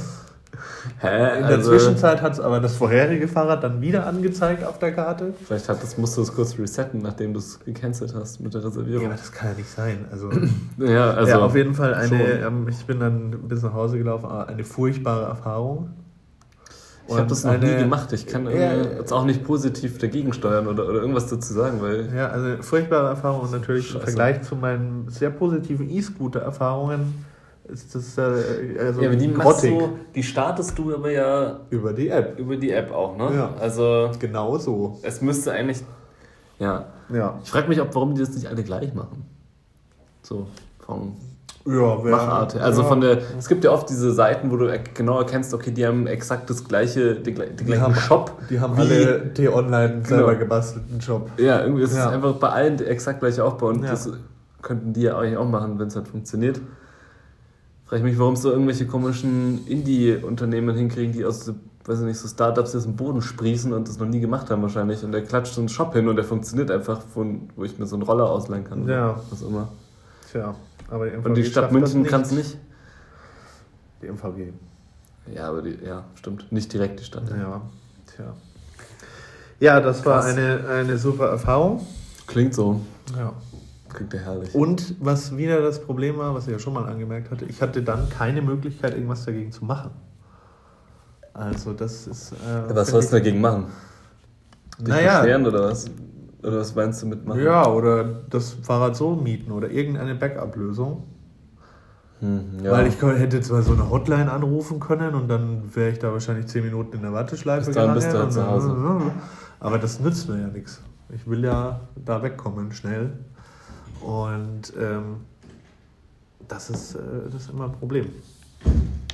Hä? In der Also, Zwischenzeit hat es aber das vorherige Fahrrad dann wieder angezeigt auf der Karte. Vielleicht hat das, musst du es kurz resetten, nachdem du es gecancelt hast mit der Ja, Reservierung. aber das kann ja nicht sein. Also, Ja, also. ja, auf jeden Fall eine, ähm, ich bin dann bis nach Hause gelaufen, ah, eine furchtbare Erfahrung. Ich habe das noch eine- nie gemacht. Ich kann Ja, irgendwie jetzt auch nicht positiv dagegen steuern oder, oder irgendwas dazu sagen, weil. Ja, also furchtbare Erfahrung und natürlich im Scheiße. Vergleich zu meinen sehr positiven E-Scooter-Erfahrungen ist das äh, also Ja, aber die machst grottig du, die startest du aber ja über die App. über die App auch, ne? Ja. Also Genau so. es müsste eigentlich. Ja. Ja. Ich frage mich, ob warum die das nicht alle gleich machen. So vom Ja, wer, Machart. Also ja. von der. Es gibt ja oft diese Seiten, wo du genau erkennst, okay, die haben exakt das gleiche, den, den Die gleichen haben, Shop. die haben wie- alle T-Online selber Genau. gebastelten Job. Ja, irgendwie ist Ja. es einfach bei allen der exakt gleiche Aufbau und Ja. das könnten die ja eigentlich auch machen, wenn es halt funktioniert. Frage ich mich, warum so irgendwelche komischen Indie-Unternehmen hinkriegen, die aus, weiß ich nicht, so Startups aus dem Boden sprießen und das noch nie gemacht haben wahrscheinlich. Und der klatscht so einen Shop hin und der funktioniert einfach, von, wo ich mir so einen Roller ausleihen kann. Ja. Was immer. Tja, aber die MVG Und die Stadt München kann es nicht? Die MVG. Ja, aber die, ja, stimmt. Nicht direkt die Stadt. Ja, tja. Ja, das war Krass. eine, eine super Erfahrung. Klingt so. Ja. Klingt ja herrlich. Und was wieder das Problem war, was ich ja schon mal angemerkt hatte, ich hatte dann keine Möglichkeit, irgendwas dagegen zu machen. Also das ist. Äh, was sollst du dagegen machen? Dich Naja. beschweren oder was? Oder was meinst du mit machen? Ja, oder das Fahrrad so mieten oder irgendeine Backup-Lösung. Hm, ja. Weil ich hätte zwar so eine Hotline anrufen können und dann wäre ich da wahrscheinlich 10 Minuten in der Warteschleife Bis dahin bist du halt zu dann- Hause. Aber das nützt mir ja nichts. Ich will ja da wegkommen, schnell. Und ähm, das, ist, äh, das ist immer ein Problem.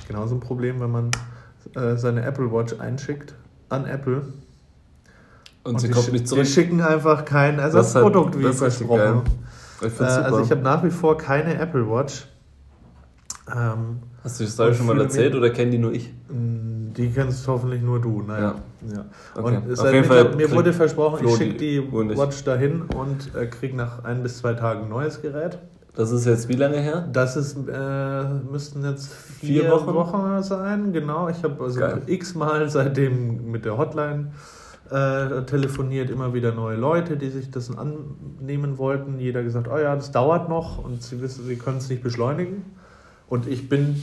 Genauso ein Problem, wenn man äh, seine Apple Watch einschickt an Apple. Und, sie die kommt nicht zurück. Die schicken einfach kein Ersatzprodukt, wie das versprochen. Ich Äh, find's super. also ich habe nach wie vor keine Apple Watch. Ähm, Hast du die Story schon mal erzählt oder kennen die nur ich? mh, die kennst hoffentlich nur du. Naja. Ja. Okay. Und Auf jeden Fall mir wurde versprochen, Flo ich schicke die die. Watch dahin und äh, kriege nach ein bis zwei Tagen ein neues Gerät. Das ist jetzt wie lange her? Das ist, äh, müssten jetzt vier, Vier Wochen? Wochen? sein, genau. Ich habe also x-mal seitdem mit der Hotline äh, telefoniert, immer wieder neue Leute, die sich das annehmen wollten. Jeder gesagt, oh ja, das dauert noch und sie wissen, sie können es nicht beschleunigen. Und ich bin,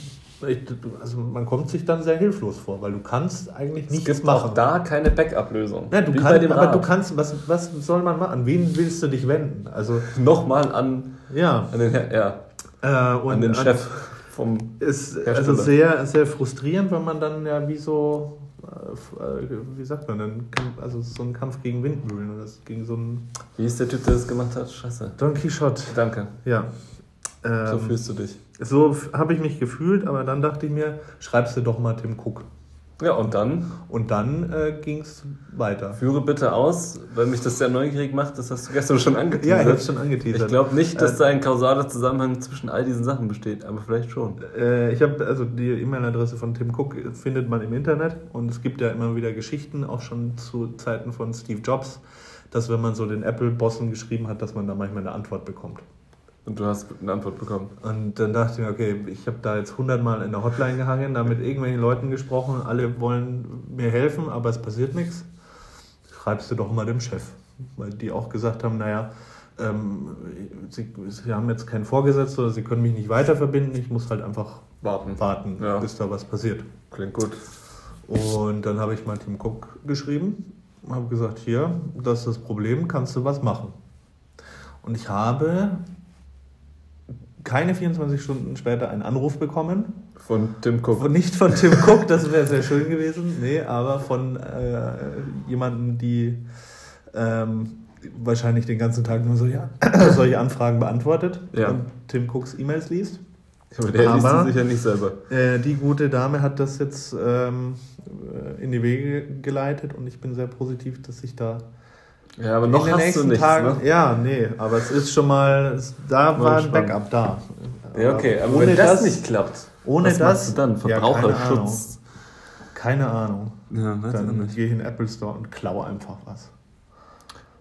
ich, also man kommt sich dann sehr hilflos vor, weil du kannst eigentlich Es nichts gibt machen. auch da keine Backup-Lösung. ja, du kannst, aber du kannst, was, was soll man machen? An wen willst du dich wenden? Also, Nochmal an, ja. an den, ja, Äh, an den Chef vom. ist also sehr, sehr frustrierend, wenn man dann ja wie so, äh, wie sagt man denn, also so ein Kampf gegen Windmühlen oder gegen so einen Wie ist der Typ, der das gemacht hat? Scheiße. Don Quixote. Danke. Ja. So Ähm, fühlst du dich. So habe ich mich gefühlt, aber dann dachte ich mir, schreibst du doch mal Tim Cook. Ja, und dann Und dann äh, ging es weiter. führe bitte aus, weil mich das sehr neugierig macht. Das hast du gestern schon Ja, ich habe angeteasert. schon angeteasert. ich glaube nicht, dass Äh, da ein kausaler Zusammenhang zwischen all diesen Sachen besteht, aber vielleicht schon. Äh, ich habe also die E-Mail-Adresse von Tim Cook findet man im Internet und es gibt ja immer wieder Geschichten, auch schon zu Zeiten von Steve Jobs, dass wenn man so den Apple-Bossen geschrieben hat, dass man da manchmal eine Antwort bekommt. Und du hast eine Antwort bekommen. Und dann dachte ich mir, okay, ich habe da jetzt hundertmal in der Hotline gehangen, da mit irgendwelchen Leuten gesprochen, alle wollen mir helfen, aber es passiert nichts. Schreibst du doch mal dem Chef. Weil die auch gesagt haben, naja, ähm, sie, sie haben jetzt keinen Vorgesetzten oder sie können mich nicht weiter verbinden, ich muss halt einfach Warten. warten, Ja. bis da was passiert. Klingt gut. Und dann habe ich mal Tim Cook geschrieben, habe gesagt, hier, das ist das Problem, kannst du was machen? Und ich habe keine 24 Stunden später einen Anruf bekommen. Von Tim Cook. Von- Nicht von Tim Cook, das wäre sehr schön gewesen, nee, aber von äh, jemandem, die ähm, wahrscheinlich den ganzen Tag nur so, ja, solche Anfragen beantwortet Ja. und Tim Cooks E-Mails liest. Aber der liest Aber- sie sicher nicht selber. Äh, die gute Dame hat das jetzt ähm, äh, in die Wege geleitet und ich bin sehr positiv, dass ich da Ja, aber noch in den hast du nächsten nichts, Tagen. ne? Ja, nee, aber es ist schon mal, es, da Mal war ein gespannt. Backup da. Ja, okay, aber ohne wenn das, das nicht klappt, ohne was das, machst du dann? Ja, keine Ahnung. Verbraucherschutz. Keine Ahnung. Ja, Dann gehe ich in den Apple Store und klaue einfach was.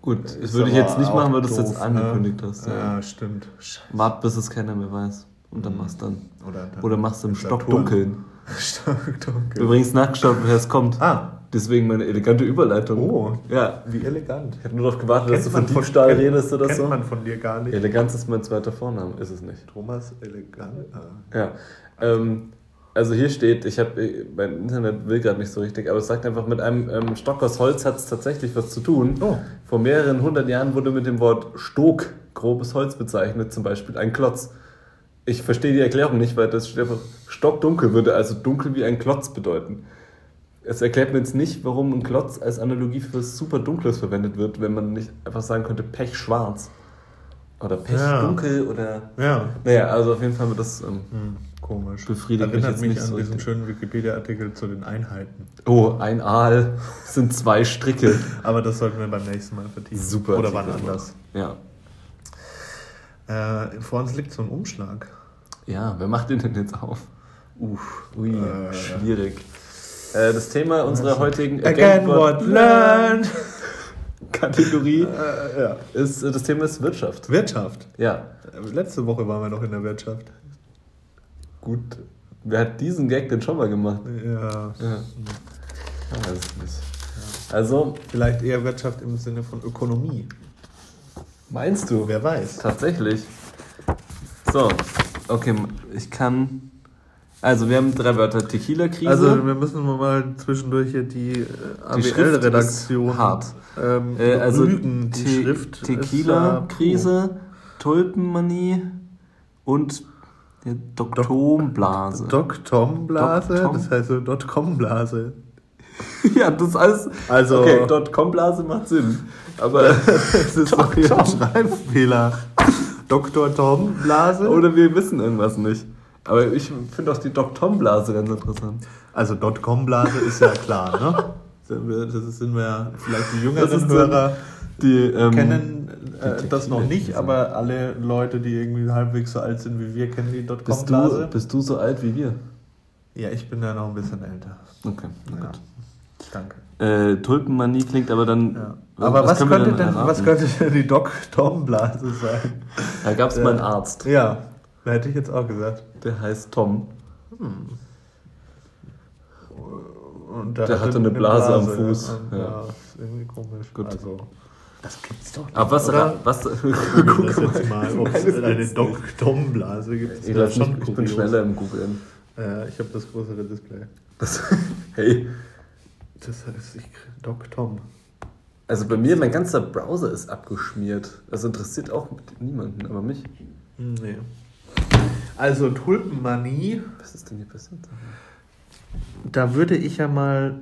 Gut, das Ist würde ich jetzt nicht machen, weil du es jetzt angekündigt hast. Ja, Ja. stimmt. Wart, bis es keiner mehr weiß. Und dann machst dann. Oder, dann Oder machst du im. Stockdunkeln. Stockdunkeln. Übrigens nachgeschaut, woher es kommt. Ah, Deswegen meine elegante Überleitung. Oh. Ja. wie elegant. Ich habe nur darauf gewartet, dass du von Diebstahl kennt- redest oder kennt so. man von dir gar nicht. Eleganz ist mein zweiter Vorname, ist es nicht. Thomas elegant. Ah. Ja. Ähm, also hier steht, ich habe, mein Internet will gerade nicht so richtig, aber es sagt einfach, mit einem ähm, Stock aus Holz hat es tatsächlich was zu tun. Oh. Vor mehreren hundert Jahren wurde mit dem Wort Stog grobes Holz bezeichnet, zum Beispiel ein Klotz. Ich verstehe die Erklärung nicht, weil das steht einfach, stockdunkel würde also dunkel wie ein Klotz bedeuten. Es erklärt mir jetzt nicht, warum ein Klotz als Analogie für was super Dunkles verwendet wird, wenn man nicht einfach sagen könnte Pechschwarz. Oder Pechdunkel oder. Ja. Naja, also auf jeden Fall wird das. Ähm, Hm, komisch. Befriedigt mich Erinnert jetzt mich, nicht an so diesen richtig. schönen Wikipedia-Artikel zu den Einheiten. oh, ein Aal sind zwei Stricke. Aber das sollten wir beim nächsten Mal vertiefen. Super. Oder wann anders. Ja. Äh, vor uns liegt so ein Umschlag. Ja, wer macht den denn jetzt auf? Uff. Ui, Äh. schwierig. Äh, das Thema unserer heutigen Again what learned. Kategorie Äh, ja. ist, äh, das Thema ist Wirtschaft. Wirtschaft. Ja. Äh, Letzte Woche waren wir noch in der Wirtschaft. Gut. Wer hat diesen Gag denn schon mal gemacht? Ja. Ja. Nicht. Also, Vielleicht eher Wirtschaft im Sinne von Ökonomie. meinst du? Wer weiß. Tatsächlich. So, okay, ich kann. Also, wir haben drei Wörter: Tequila-Krise. Also wir müssen mal zwischendurch hier die, äh, Die ist hart. Ähm, Äh, also rügen. Die Te Schrift ist, Tequila-Krise, Tulpenmanie und Doktomblase. äh, Dot-Com-Blase, Dot-Com. das heißt so Dot-Com-Blase. ja, das alles. Also- okay, Dotcom-Blase macht Sinn. Aber Das ist doch hier ein Schreibfehler. Dr. Tom Blase. Oder wir wissen irgendwas nicht. Aber ich finde auch die Doc Tom Blase ganz interessant. Also Dotcom Blase ist ja klar, ne? Das sind wir vielleicht die jüngeren Hörer Die ähm, kennen äh, die das noch nicht, aber alle Leute, die irgendwie halbwegs so alt sind wie wir, kennen die Dotcom bist, bist du so alt wie wir? Ja, ich bin ja noch ein bisschen älter. Okay, na Ja. gut. Danke. Äh, Tulpenmanie klingt aber dann. Ja. Aber was, wir könnte denn, erraten? was könnte denn die Dotcom Blase sein? Da gab es mal einen Arzt, Ja, hätte ich jetzt auch gesagt. der heißt Tom. Und Der hatte eine Blase am Fuß. Ja, Ja. ja. ist irgendwie komisch. Gut. Also, das gibt's doch nicht. Aber was, oder? was Guck guck das jetzt mal, ob es eine. Dok-Tom-Blase gibt. Ich, glaub nicht, ich bin schneller im Googlen. Äh, ich habe das größere Display. Das, hey, Das heißt, ich Doc Tom. also bei mir, mein ganzer Browser ist abgeschmiert. Das interessiert auch niemanden, aber mich. Nee. Also Tulpenmanie, Was ist denn hier passiert? da würde ich ja mal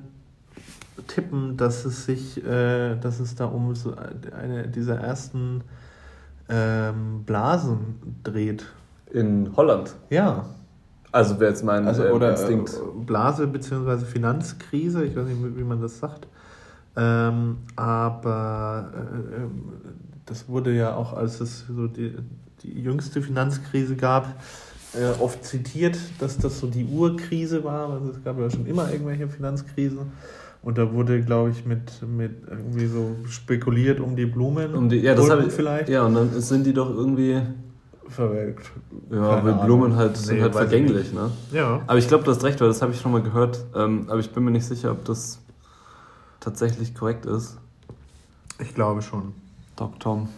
tippen, dass es sich, äh, dass es da um so eine dieser ersten ähm, Blasen dreht. In Holland. Ja, Also wäre jetzt mein also äh, oder Instinkt. äh, Blase bzw. Finanzkrise, ich weiß nicht, wie man das sagt. Ähm, aber äh, ähm, das wurde ja auch, als es so die, die jüngste Finanzkrise gab, äh, oft zitiert, dass das so die Urkrise war. Also es gab ja schon immer irgendwelche Finanzkrisen. Und da wurde, glaube ich, mit, mit irgendwie so spekuliert um die Blumen. Um die, ja, das ich vielleicht Ja, und dann sind die doch irgendwie. verwelkt. Ja, weil. Blumen halt sind Nee, halt vergänglich, ne? Ja. Aber ich glaube, du hast recht, weil das habe ich schon mal gehört. Ähm, aber ich bin mir nicht sicher, ob das tatsächlich korrekt ist. Ich glaube schon. Doc Tom.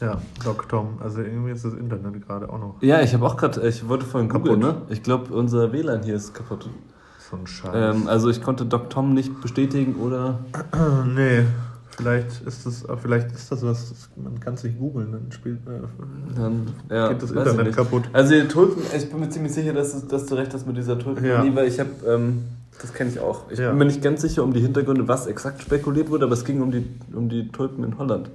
Ja, Doc Tom. Also irgendwie ist das Internet gerade auch noch Ja, ich habe auch gerade, ich wollte vorhin Kaputt. googeln, ne? Ich glaube, unser WLAN hier ist kaputt. so ein Scheiß. Ähm, also ich konnte Doc Tom nicht bestätigen oder. nee, vielleicht ist das, vielleicht ist das was, das- man kann es nicht googeln, dann spielt, äh, Dann ja, geht das Internet kaputt. Also die Tulpen, ich bin mir ziemlich sicher, dass, dass du recht hast mit dieser Tulpen. Ja. weil ich habe, ähm, das kenne ich auch. Ich Ja. bin mir nicht ganz sicher um die Hintergründe, was exakt spekuliert wurde, aber es ging um die, um die Tulpen in Holland.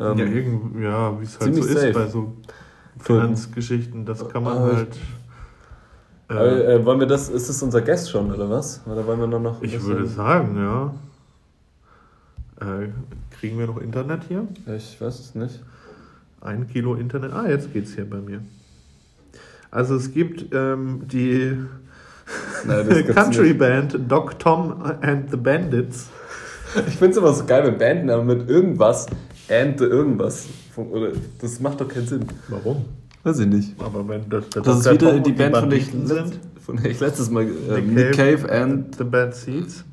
Ähm, ja, irgend, ja, wie es halt so ist safe. bei so Finanzgeschichten, das kann man ich- halt. Äh, äh, wollen wir das, ist das unser Guest schon, oder was? Oder wollen wir noch noch ich würde sagen, ja. Äh, kriegen wir noch Internet hier? Ich weiß es nicht. Ein Kilo Internet. Ah, jetzt geht's hier bei mir. Also es gibt ähm, die Nein, Country nicht. Band Doc Tom and the Bandits. Ich finde es immer so geil, wenn Bandnamen mit irgendwas, and the irgendwas. fun- Oder, das macht doch keinen Sinn. Warum? Weiß ich nicht. Aber wenn das, das, Das ist der wieder die Band, von der, ich, von der ich letztes Mal. Äh, Nick, Cave and. The Bad Seeds.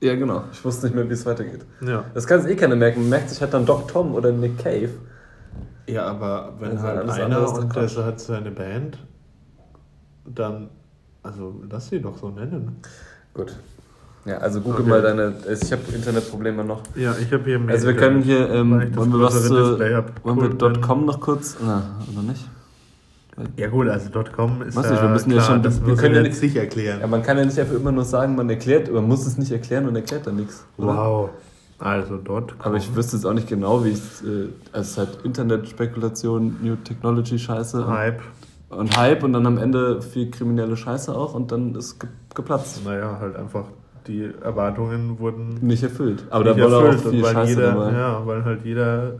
Ja, genau. Ich wusste nicht mehr, wie es weitergeht. Ja. Das kann sich eh keiner merken. Man merkt sich halt dann Doc Tom oder Nick Cave. Ja, aber wenn Also halt alles einer und der hat seine Band, dann, also lass sie doch so nennen. Gut. Ja, also google Okay. mal deine. also Ich habe Internetprobleme noch. Ja, ich habe hier mehr. Also wir können hier, ähm, wollen wir was hab. wollen wir .com noch kurz, na, oder nicht? Ja gut, also .com ist Weiß nicht, wir müssen ja schon- das wir können ja jetzt nicht erklären. Ja, man kann ja nicht einfach immer nur sagen, man erklärt, man muss es nicht erklären und erklärt dann nichts. oder? wow. Also .com. Aber ich wüsste jetzt auch nicht genau, wie ich es, äh, also es ist halt Internetspekulation, New Technology Scheiße und, Hype. und Hype und dann am Ende viel kriminelle Scheiße auch und dann ist ge geplatzt. Naja, halt einfach die Erwartungen wurden Nicht erfüllt. Aber da nicht war auch erfüllt, viel weil Scheiße jeder, dabei. Ja. Ja, weil halt jeder,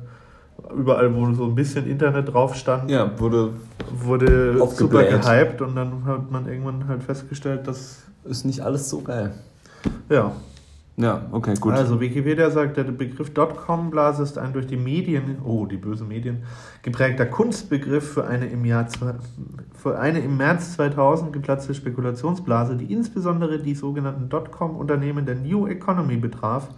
überall wo so ein bisschen Internet drauf stand, wurde, wurde super gehypt und dann hat man irgendwann halt festgestellt, dass, ist nicht alles so geil. ja. Ja, okay, gut. Also Wikipedia sagt, der Begriff Dotcom-Blase ist ein durch die Medien, oh, die bösen Medien, geprägter Kunstbegriff für eine im Jahr für eine im März 2000 geplatzte Spekulationsblase, die insbesondere die sogenannten Dotcom-Unternehmen der New Economy betraf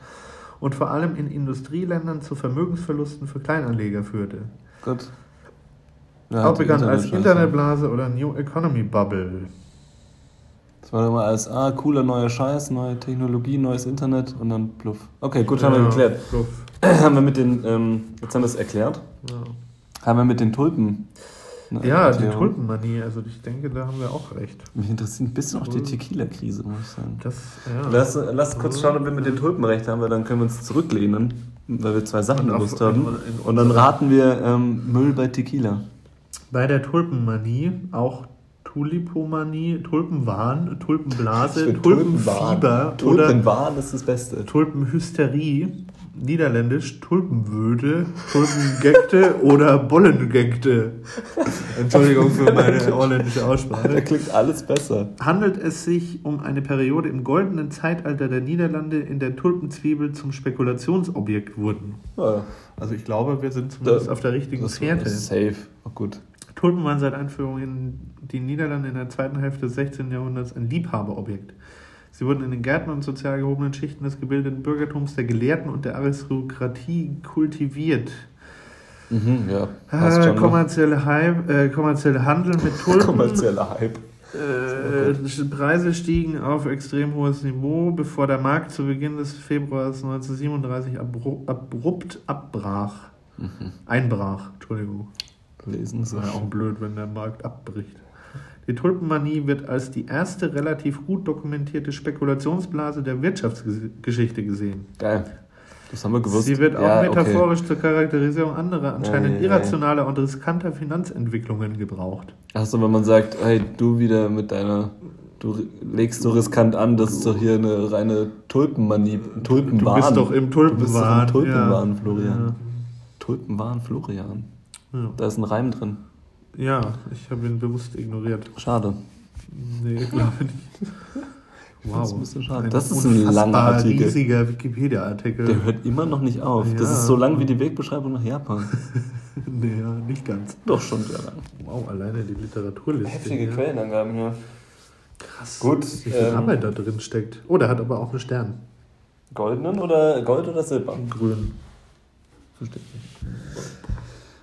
und vor allem in Industrieländern zu Vermögensverlusten für Kleinanleger führte. gut. Ja, Auch bekannt als. Internetblase oder New Economy Bubble. Das war immer als, ah, cooler neuer Scheiß, neue Technologie, neues Internet und dann pluff. Okay, gut, haben wir Ja, geklärt. so, haben wir mit den, ähm, jetzt haben wir es erklärt, ja. haben wir mit den Tulpen. Ja, die. Tulpenmanie, also ich denke, da haben wir auch recht. Mich interessiert ein bisschen auch die Tequila-Krise, muss ich sagen. Das, ja. Lass, lass kurz schauen, ob wir mit den Tulpen recht haben, weil dann können wir uns zurücklehnen weil wir zwei Sachen gewusst haben. Und dann raten wir ähm, Müll bei Tequila. Bei der Tulpenmanie auch Tulipomanie, Tulpenwahn, Tulpenblase, Tulpenfieber oder Tulpenwahn ist das Beste. Tulpenhysterie, niederländisch Tulpenwöde, Tulpengekte oder Bollengekte. Entschuldigung für meine holländische Da Aussprache. klingt alles besser. Handelt es sich um eine Periode im goldenen Zeitalter der Niederlande, in der Tulpenzwiebel zum Spekulationsobjekt wurden? Ja, Also ich glaube, wir sind zumindest Da- auf der richtigen Fährte. safe. Oh, gut. Tulpen waren seit Einführung in die Niederlande in der zweiten Hälfte des 16. Jahrhunderts ein Liebhaberobjekt. Sie wurden in den Gärten und sozial gehobenen Schichten des gebildeten Bürgertums, der Gelehrten und der Aristokratie kultiviert. Mhm, ja, Äh, kommerzielle, Hype, äh, kommerzielle Handel mit Tulpen. Kommerzieller Hype. Äh, Preise stiegen auf extrem hohes Niveau, bevor der Markt zu Beginn des Februars 1937 abru abrupt abbrach. Mhm. Einbrach, Entschuldigung. Lesen Das wäre auch blöd, wenn der Markt abbricht. Die Tulpenmanie wird als die erste relativ gut dokumentierte Spekulationsblase der Wirtschaftsgeschichte gesehen. Geil. Das haben wir gewusst. Sie wird auch Ja, okay. metaphorisch zur Charakterisierung anderer, anscheinend Ja, ja, ja. irrationaler und riskanter Finanzentwicklungen gebraucht. Achso, wenn man sagt, hey, du wieder mit deiner. Du legst so riskant an, das ist doch hier eine reine Tulpenmanie. Tulpenwahn. Du bist doch im Du bist doch Tulpenwahn. im Tulpenwahn, ja. Florian. Tulpenwahn, Florian. Ja. Da ist ein Reim drin. ja, ich habe ihn bewusst ignoriert. Schade. Nee, ich glaube nicht. Wow. ein bisschen schade. Ein Das ist ein langer Artikel. riesiger Wikipedia-Artikel. Der hört immer noch nicht auf. Das Ja. ist so lang wie die Wegbeschreibung nach Japan. nee, ja, nicht ganz. Doch schon sehr lang. Wow, alleine die Literaturliste. ja. Quellenangaben hier. Krass. Gut, Wie viel ähm, Arbeit da drin steckt. Oh, der hat aber auch einen Stern. Goldenen oder Gold oder Silber? Grün. Verstehe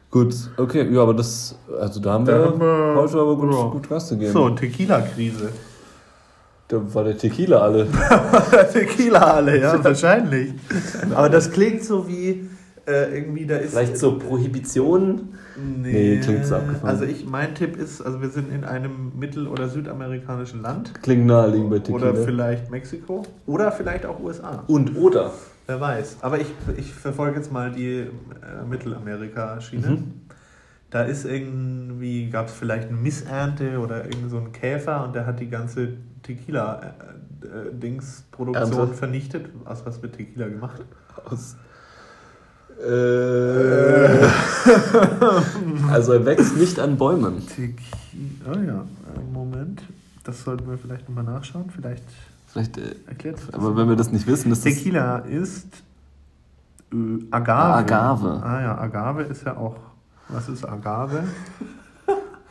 Gut, okay, ja, aber das, also da haben Da wir haben wir- heute aber gut, ja. gut Gas gegeben. So, Tequila-Krise. Da war der Tequila alle. Tequila alle, ja, wahrscheinlich. Aber das klingt so wie äh, irgendwie, da ist. Vielleicht so Prohibition. Nee, klingt so abgefahren. Also ich, mein Tipp ist, also wir sind in einem mittel- oder südamerikanischen Land. Klingt naheliegend bei Tequila. Oder vielleicht Mexiko. Oder vielleicht auch USA. Und oder. Wer weiß. Aber ich, ich verfolge jetzt mal die äh, Mittelamerika-Schiene. Mhm. Da ist irgendwie, gab es vielleicht eine Missernte oder irgend so einen Käfer und der hat die ganze Tequila-Dings-Produktion Ernte. vernichtet. Aus was wird Tequila gemacht? Aus. Äh, also er wächst nicht an Bäumen. Tequila, oh ja, äh, Moment. Das sollten wir vielleicht nochmal nachschauen. Vielleicht Vielleicht, äh, erklärt aber wenn wir das nicht wissen, ist. Tequila ist äh, Agave. Ah, Agave. Ah ja, Agave ist ja auch. Was ist Agave?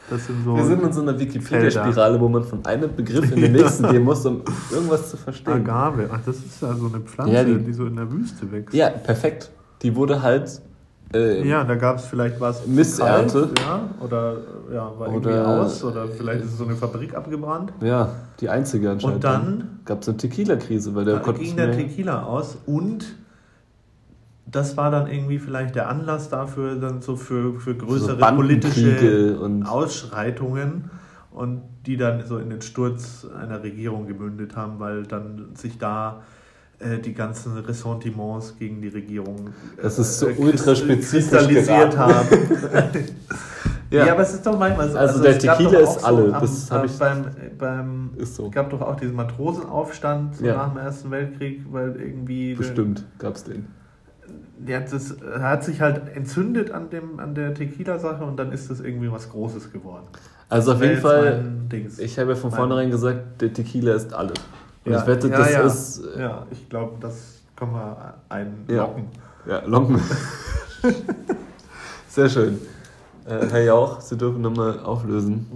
Sind so Wir sind in so einer Wikipedia-Spirale, wo man von einem Begriff in den nächsten gehen muss, um irgendwas zu verstehen. Agave. Ach, das ist ja so eine Pflanze, Ja, die, die- so in der Wüste wächst. Ja, perfekt. Die wurde halt. Äh, Ja, da gab es vielleicht was. Missernte. kalt, Ja, oder ja, war irgendwie Oder- aus. Oder vielleicht ist so eine Fabrik abgebrannt. ja, die einzige anscheinend. Und dann gab es eine Tequila-Krise, weil der Da konnte ging der. Tequila aus und das war dann irgendwie vielleicht der Anlass dafür, dann so für, für größere Bandenkriege politische und- Ausschreitungen und die dann so in den Sturz einer Regierung gemündet haben, weil dann sich da die ganzen Ressentiments gegen die Regierung äh, Das ist so äh, ultraspezifisch kristallisiert geraten. haben. ja. aber es ist doch manchmal so. Also der es gab Tequila ist alle, am- das am- hab ich- beim, beim Ist so. es gab doch auch diesen Matrosenaufstand Ja. nach dem Ersten Weltkrieg, weil irgendwie. Bestimmt gab es den. Der, das er hat sich halt entzündet an, dem, an der Tequila-Sache und dann ist das irgendwie was Großes geworden. Also auf Das jeden Fall, ich habe ja von vornherein gesagt, der Tequila ist alle. Und ja, ich wette, ja, das ja. ist. äh, Ja, ich glaube, das kann man einlocken. Ja, Lonken. Sehr schön. Äh, Herr Jauch, Sie dürfen nochmal auflösen.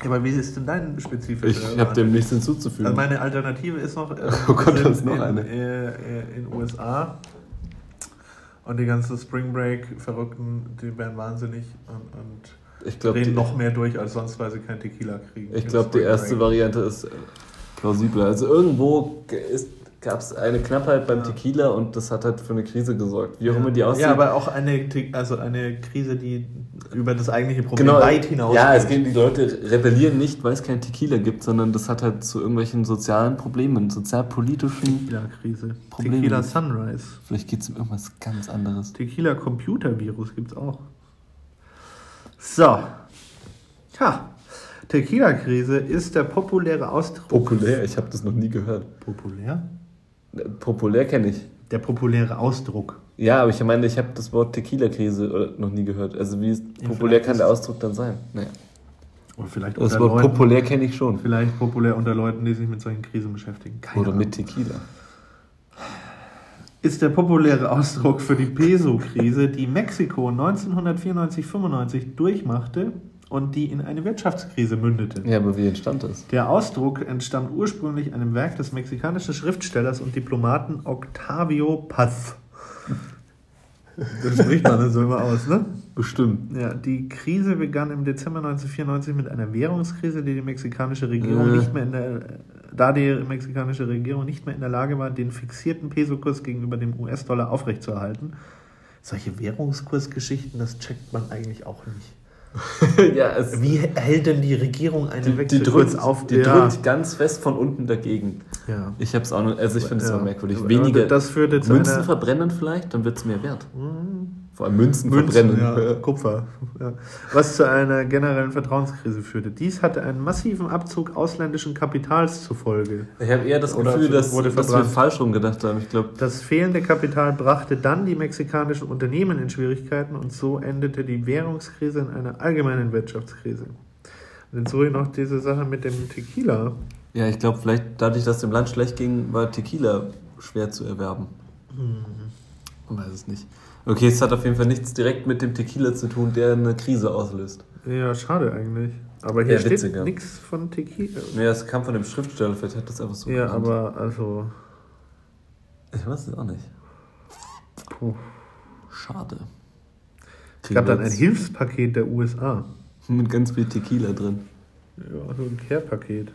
Ja, aber wie ist denn dein spezifischer? Ich habe dem nichts hinzuzufügen. Also meine Alternative ist noch, äh, Oh Gott, wir da ist noch in, eine. Äh, äh, in USA und die ganzen Spring Break Verrückten, die werden wahnsinnig und, und ich glaube, drehen die, noch mehr durch als sonst, weil sie kein Tequila kriegen. ich im glaub, die erste. Variante ist äh, plausibler. Also irgendwo gab es eine Knappheit beim Tequila und das hat halt für eine Krise gesorgt. Wie auch immer die aussieht. Ja, aber auch eine, also eine Krise, die über das eigentliche Problem genau, weit hinaus Ja, es geht, die Leute rebellieren nicht, weil es kein Tequila gibt, sondern das hat halt zu irgendwelchen sozialen Problemen, sozialpolitischen Tequila-Krise. Tequila Sunrise. Vielleicht geht es um irgendwas ganz anderes. Tequila Computer-Virus gibt's auch. So. Ha. Tequila-Krise ist der populäre Ausdruck. Populär, ich habe das noch nie gehört. Populär? Äh, Populär kenne ich. Der populäre Ausdruck. Ja, aber ich meine, ich habe das Wort Tequila-Krise äh, noch nie gehört. Also wie Ja, populär kann der Ausdruck dann sein? Naja. Oder vielleicht Das unter Wort Leuten, populär kenne ich schon. Vielleicht populär unter Leuten, die sich mit solchen Krisen beschäftigen. Keine Oder Ahnung. mit Tequila. ist der populäre Ausdruck für die Peso-Krise, die Mexiko 1994-95 durchmachte und die in eine Wirtschaftskrise mündete. Ja, aber wie entstand das? Der Ausdruck entstammt ursprünglich einem Werk des mexikanischen Schriftstellers und Diplomaten Octavio Paz. Das spricht man so immer aus, ne? Bestimmt. Ja, die Krise begann im Dezember 1994 mit einer Währungskrise, die die mexikanische Regierung Äh. nicht mehr in der, da die mexikanische Regierung nicht mehr in der Lage war, den fixierten Pesokurs gegenüber dem US-Dollar aufrechtzuerhalten. Solche Währungskursgeschichten, das checkt man eigentlich auch nicht. ja, Wie hält denn die Regierung einen die, die, Wechselkurs drückt, auf? die ja. drückt ganz fest von unten dagegen. ja. Ich habe es auch noch, also ich finde es Ja. auch merkwürdig. Weniger das führte zu Münzen verbrennen vielleicht, dann wird es mehr wert. Vor allem Münzen, Münzen, verbrennen. ja, Kupfer. Ja. Was zu einer generellen Vertrauenskrise führte. Dies hatte einen massiven Abzug ausländischen Kapitals zur Folge. Ich habe eher das Gefühl, dass, wurde dass wir falsch rum gedacht haben. Ich glaube, Das fehlende Kapital brachte dann die mexikanischen Unternehmen in Schwierigkeiten und so endete die Währungskrise in einer allgemeinen Wirtschaftskrise. Und dann zurück noch diese Sache mit dem Tequila. ja, ich glaube, vielleicht dadurch, dass dem Land schlecht ging, war Tequila schwer zu erwerben. Man weiß es nicht. Okay, es hat auf jeden Fall nichts direkt mit dem Tequila zu tun, der eine Krise auslöst. Ja, schade eigentlich. Aber hier Ja, steht nichts von Tequila. Ja, es kam von dem Schriftsteller, vielleicht hat das einfach so Ja, genannt. aber also. Ich weiß es auch nicht. Puh. Schade. Es gab dann ein Hilfspaket der USA. Mit ganz viel Tequila drin. Ja, so ein Care-Paket.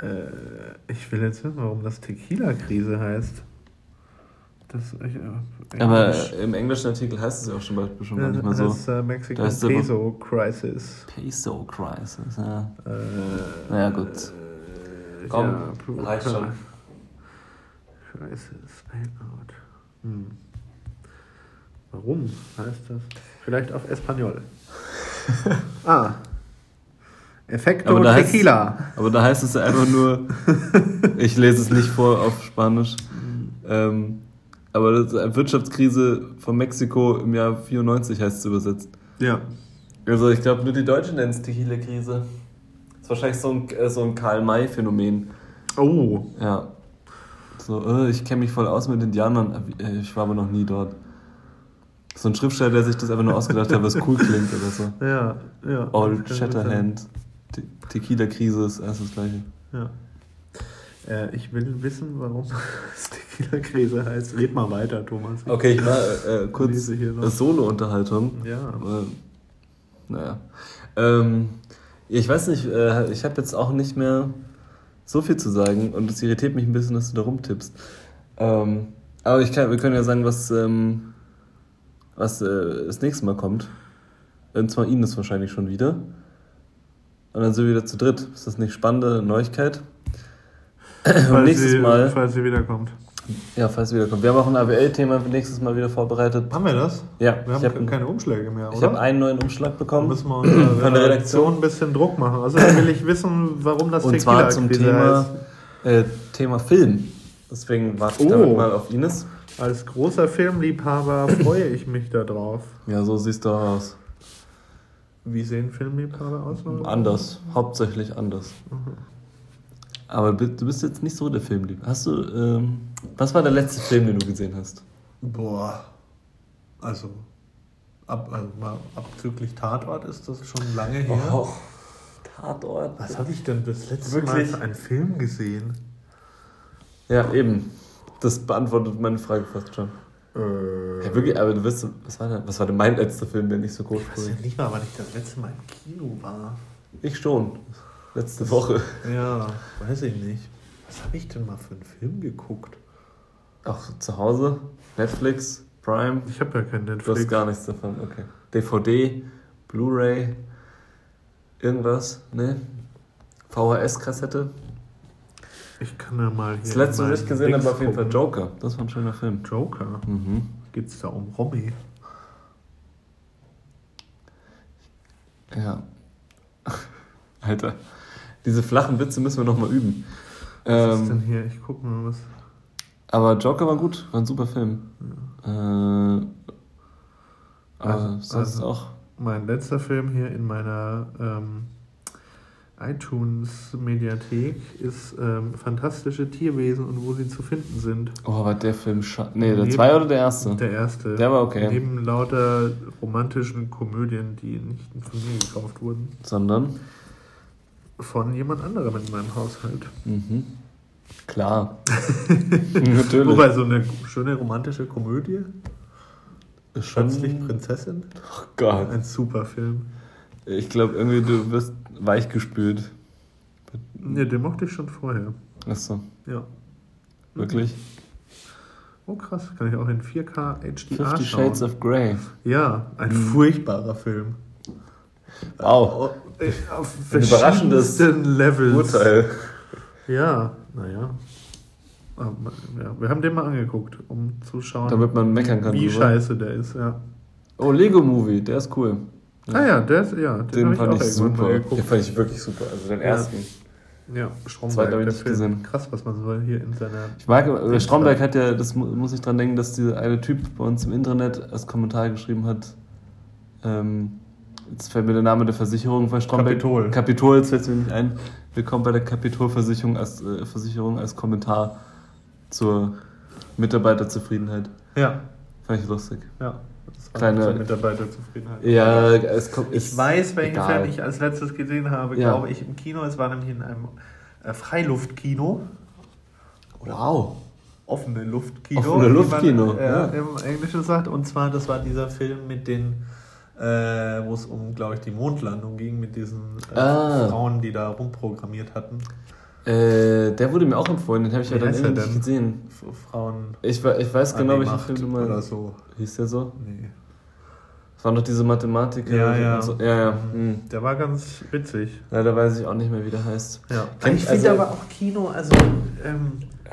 Äh, ich will jetzt wissen, warum das Tequila-Krise heißt. Das ist echt, äh, Aber äh, im englischen Artikel heißt es ja auch schon bald schon Ja, nicht mehr das so. ist äh, Mexican Da Peso Crisis. Peso Crisis, ja. Äh, Naja, gut. Äh, Komm, ja, reicht schon. Crisis, Bailout. Hm. Warum heißt das? Vielleicht auf Espanol. ah. Effekto Aber da heißt- Tequila. Aber da heißt es ja einfach nur, ich lese es nicht vor auf Spanisch, ähm, aber das ist eine Wirtschaftskrise von Mexiko im Jahr 94 heißt es übersetzt. Ja. Also ich glaube, nur die Deutschen nennen es Tequila-Krise. Das ist wahrscheinlich so ein, äh, so ein Karl-May-Phänomen. Oh. Ja. So, äh, ich kenne mich voll aus mit Indianern, äh, ich war aber noch nie dort. So ein Schriftsteller, der sich das einfach nur ausgedacht hat, was cool klingt oder so. Ja, ja. Old. Shatterhand, Te Tequila-Krise ist erst das gleiche. Ja. Äh, ich will wissen, warum es Tequila-Krise heißt. Red mal weiter, Thomas. Okay, ich war äh, kurz äh, Solo-Unterhaltung. Ja. Aber, naja. Ähm, ich weiß nicht, äh, ich habe jetzt auch nicht mehr so viel zu sagen und es irritiert mich ein bisschen, dass du da rumtippst. Ähm, aber ich kann, wir können ja sagen, was, ähm, was äh, das nächste Mal kommt. Und zwar Ines wahrscheinlich schon wieder. Und dann sind wir wieder zu dritt. Ist das nicht spannende Neuigkeit? Falls nächstes sie, Mal, Falls sie wiederkommt. ja, falls sie wiederkommt. Wir haben auch ein AWL-Thema für nächstes Mal wieder vorbereitet. Haben wir das? Ja, Wir haben ich habe keine Umschläge mehr, ich oder? hab einen neuen Umschlag Da bekommen. müssen wir Von der Redaktion ein bisschen Druck machen. Also will ich wissen, warum das Und zwar zum Thema, äh, Thema Film. Deswegen warte ich Oh. damit mal auf Ines. Als großer Filmliebhaber freue ich mich darauf. Ja, so siehst du aus. Wie sehen Filmliebhaber aus? Anders. Hauptsächlich anders. Aber du bist jetzt nicht so der Filmlieb. Hast du, ähm, was war der letzte Film, den du gesehen hast? Boah. Also, ab, also mal abzüglich Tatort ist das schon lange her. Oh, Tatort. Was habe ich denn das letzte Wirklich? Mal einen Film gesehen? Ja, eben. Das beantwortet meine Frage fast schon. Äh, Ja, wirklich, aber du wirst, was war denn, was war denn mein letzter Film, der nicht so groß ich weiß ja nicht mal, wann ich das letzte Mal im Kino war. Ich schon. Letzte Woche. Ja, weiß ich nicht. Was habe ich denn mal für einen Film geguckt? Auch zu Hause? Netflix? Prime? Ich habe ja kein Du hast Netflix. gar nichts davon, okay. DVD? Blu-ray? Irgendwas? Ne? VHS-Kassette? Ich kann ja mal hier. Das letzte, was ich gesehen habe, auf jeden Fall. Joker. Das war ein schöner Film. Joker. Mhm. Geht's da um Romy? Ja. Alter. Diese flachen Witze müssen wir nochmal üben. Was ist denn Ähm, hier? Ich guck mal was. aber Joker war gut, war ein super Film. Äh, aber Also- sonst also- auch. Mein letzter Film hier in meiner ähm, iTunes-Mediathek ist ähm, Fantastische Tierwesen und wo sie zu finden sind. Oh, aber der Film. scha- Nee, der Neben- zweite oder der erste? Der erste. Der war okay. Neben lauter romantischen Komödien, die nicht von mir gekauft wurden. Sondern. Von jemand anderem in meinem Haushalt. Mhm. Klar. Natürlich. Wobei so eine schöne romantische Komödie. Plötzlich Prinzessin. Oh Gott. Ein super Film. Ich glaube, irgendwie du wirst weichgespült. Ne, den mochte ich schon vorher. Achso, Ja. wirklich? Oh krass, kann ich auch in 4K HDR Fifty schauen. Shades of Grey. Ja, ein furchtbarer Film. Wow. Äh, Auf Ein überraschendes Levels. Urteil. Ja, naja. Ja, wir haben den mal angeguckt, um zu schauen, Damit man meckern kann. wie drüber. scheiße der ist. Ja. Oh, Lego Movie, der ist cool. Ah ja, der ist, ja, den, Den fand ich ich super. mal Den fand ich wirklich super. Also den Ja. ersten. Ja, Stromberg, ich der nicht Film. gesehen. Krass, was man so hier in seiner... Ich mag, äh, Stromberg hat ja, das mu- muss ich dran denken, dass dieser eine Typ bei uns im Internet als Kommentar geschrieben hat. Ähm, jetzt fällt mir der Name der Versicherung bei Stromberg. Kapitol. Kapitol, jetzt fällt mir nicht ein. Willkommen bei der Kapitol-Versicherung als, äh, Versicherung als Kommentar zur Mitarbeiterzufriedenheit. Ja, Fand ich lustig. ja. Das war Kleine- zur Mitarbeiterzufriedenheit. Ja, es kommt. Ich weiß, welchen egal. Film ich als letztes gesehen habe, Ja. glaube ich, im Kino. Es war nämlich in einem äh, Freiluftkino. Wow. Offene Luftkino. Offene wie man, Luftkino, äh, ja. Im Englischen sagt. Und zwar, das war dieser Film mit den, äh, wo es um, glaube ich, die Mondlandung ging, mit diesen äh, Ah. Frauen, die da rumprogrammiert hatten. Äh, der wurde mir auch empfohlen, den habe ich Wie ja dann irgendwie nicht gesehen. F- Frauen. Ich, we- ich weiß genau, die welchen Film du Oder meinst. so. Hieß der so? Nee. Das waren doch diese Mathematiker. Ja, ja. So. Ja, ja. Hm. Der war ganz witzig. Leider weiß ich auch nicht mehr, wie der heißt. Ja. Kennt- ich finde also- aber auch Kino, also. Ähm,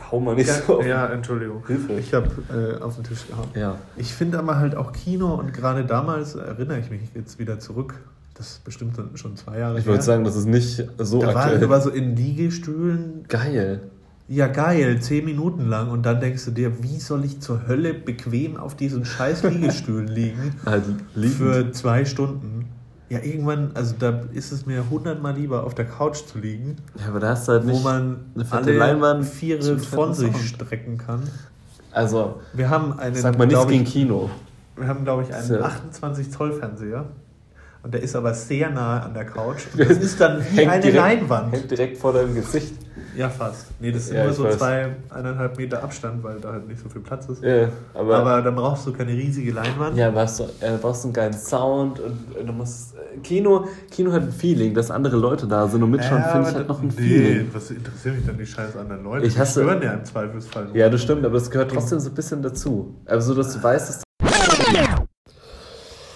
Hau mal nicht ja, so. auf. ja, Entschuldigung. Hilfe. Ich habe äh, auf den Tisch gehauen. Ja. Ich finde aber halt auch Kino und gerade damals erinnere ich mich jetzt wieder zurück. Das ist bestimmt schon zwei Jahre Ich wollte sagen, das ist nicht so da war, aktuell. du war so in Liegestühlen. Geil. Ja, geil, zehn Minuten lang. Und dann denkst du dir, wie soll ich zur Hölle bequem auf diesen scheiß Liegestühlen liegen? Halt liegend. für zwei Stunden. Ja, irgendwann, also da ist es mir hundertmal lieber, auf der Couch zu liegen, Ja, aber da hast du halt wo nicht. man eine fette alle Leinwand Viere von sich Sound. strecken kann. Also, Wir haben einen, sag mal nichts gegen Kino. wir haben, glaube ich, einen Ist ja- 28 Zoll Fernseher. Und der ist aber sehr nahe an der Couch. Und das ist dann wie Hängt eine direkt- Leinwand. Hängt direkt vor deinem Gesicht. Ja, fast. Nee, das sind Ja, nur so weiß. zwei, eineinhalb Meter Abstand, weil da halt nicht so viel Platz ist. Ja, aber. Aber dann brauchst du keine riesige Leinwand. ja, hast du äh, brauchst einen geilen Sound und äh, du musst. Äh, Kino, Kino hat ein Feeling, dass andere Leute da sind und mitschauen, finde ich halt noch ein nee, Feeling. was interessieren mich dann die scheiß anderen Leute? Ich Die hasse- stören ja im Zweifelsfall. Ja, das stimmt, aber es gehört trotzdem so ein bisschen dazu. Also, dass du weißt, dass.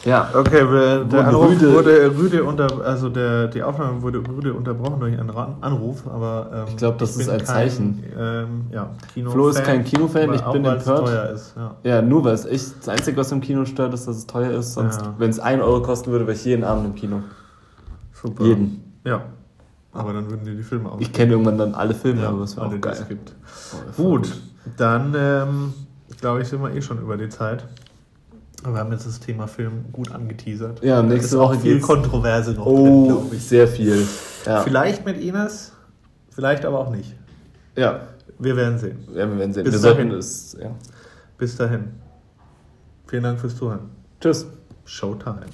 Ja, Okay, wir, der Wurden Anruf rüde- wurde rüde unter, also der, die Aufnahme wurde rüde unterbrochen durch einen Anruf, aber ähm, Ich glaub, das bin ist ein kein, Zeichen. Ähm, ja, Kino Flo ist kein Kinofan, ich auch, bin empört. teuer ist. Ja. Ja, nur weil es echt das Einzige, was im Kino stört, ist, dass es teuer ist. Sonst, Ja. wenn es 1 Euro kosten würde, wäre ich jeden Abend im Kino. Super. Jeden. Ja, aber dann würden dir die Filme aus. Ich kenne irgendwann dann alle Filme, ja, aber es wäre auch die es geil. gibt. Oh, voll Gut, dann ähm, glaube ich, sind wir eh schon über die Zeit. Aber wir haben jetzt das Thema Film gut angeteasert. Ja, nächste Woche viel geht's- Kontroverse noch drin, Oh, glaube ich. sehr viel. Ja. Vielleicht mit Ines, vielleicht aber auch nicht. ja. Wir werden sehen. ja, wir werden sehen. Bis wir dahin. es. Ja. Bis dahin. Vielen Dank fürs Zuhören. Tschüss. Showtime.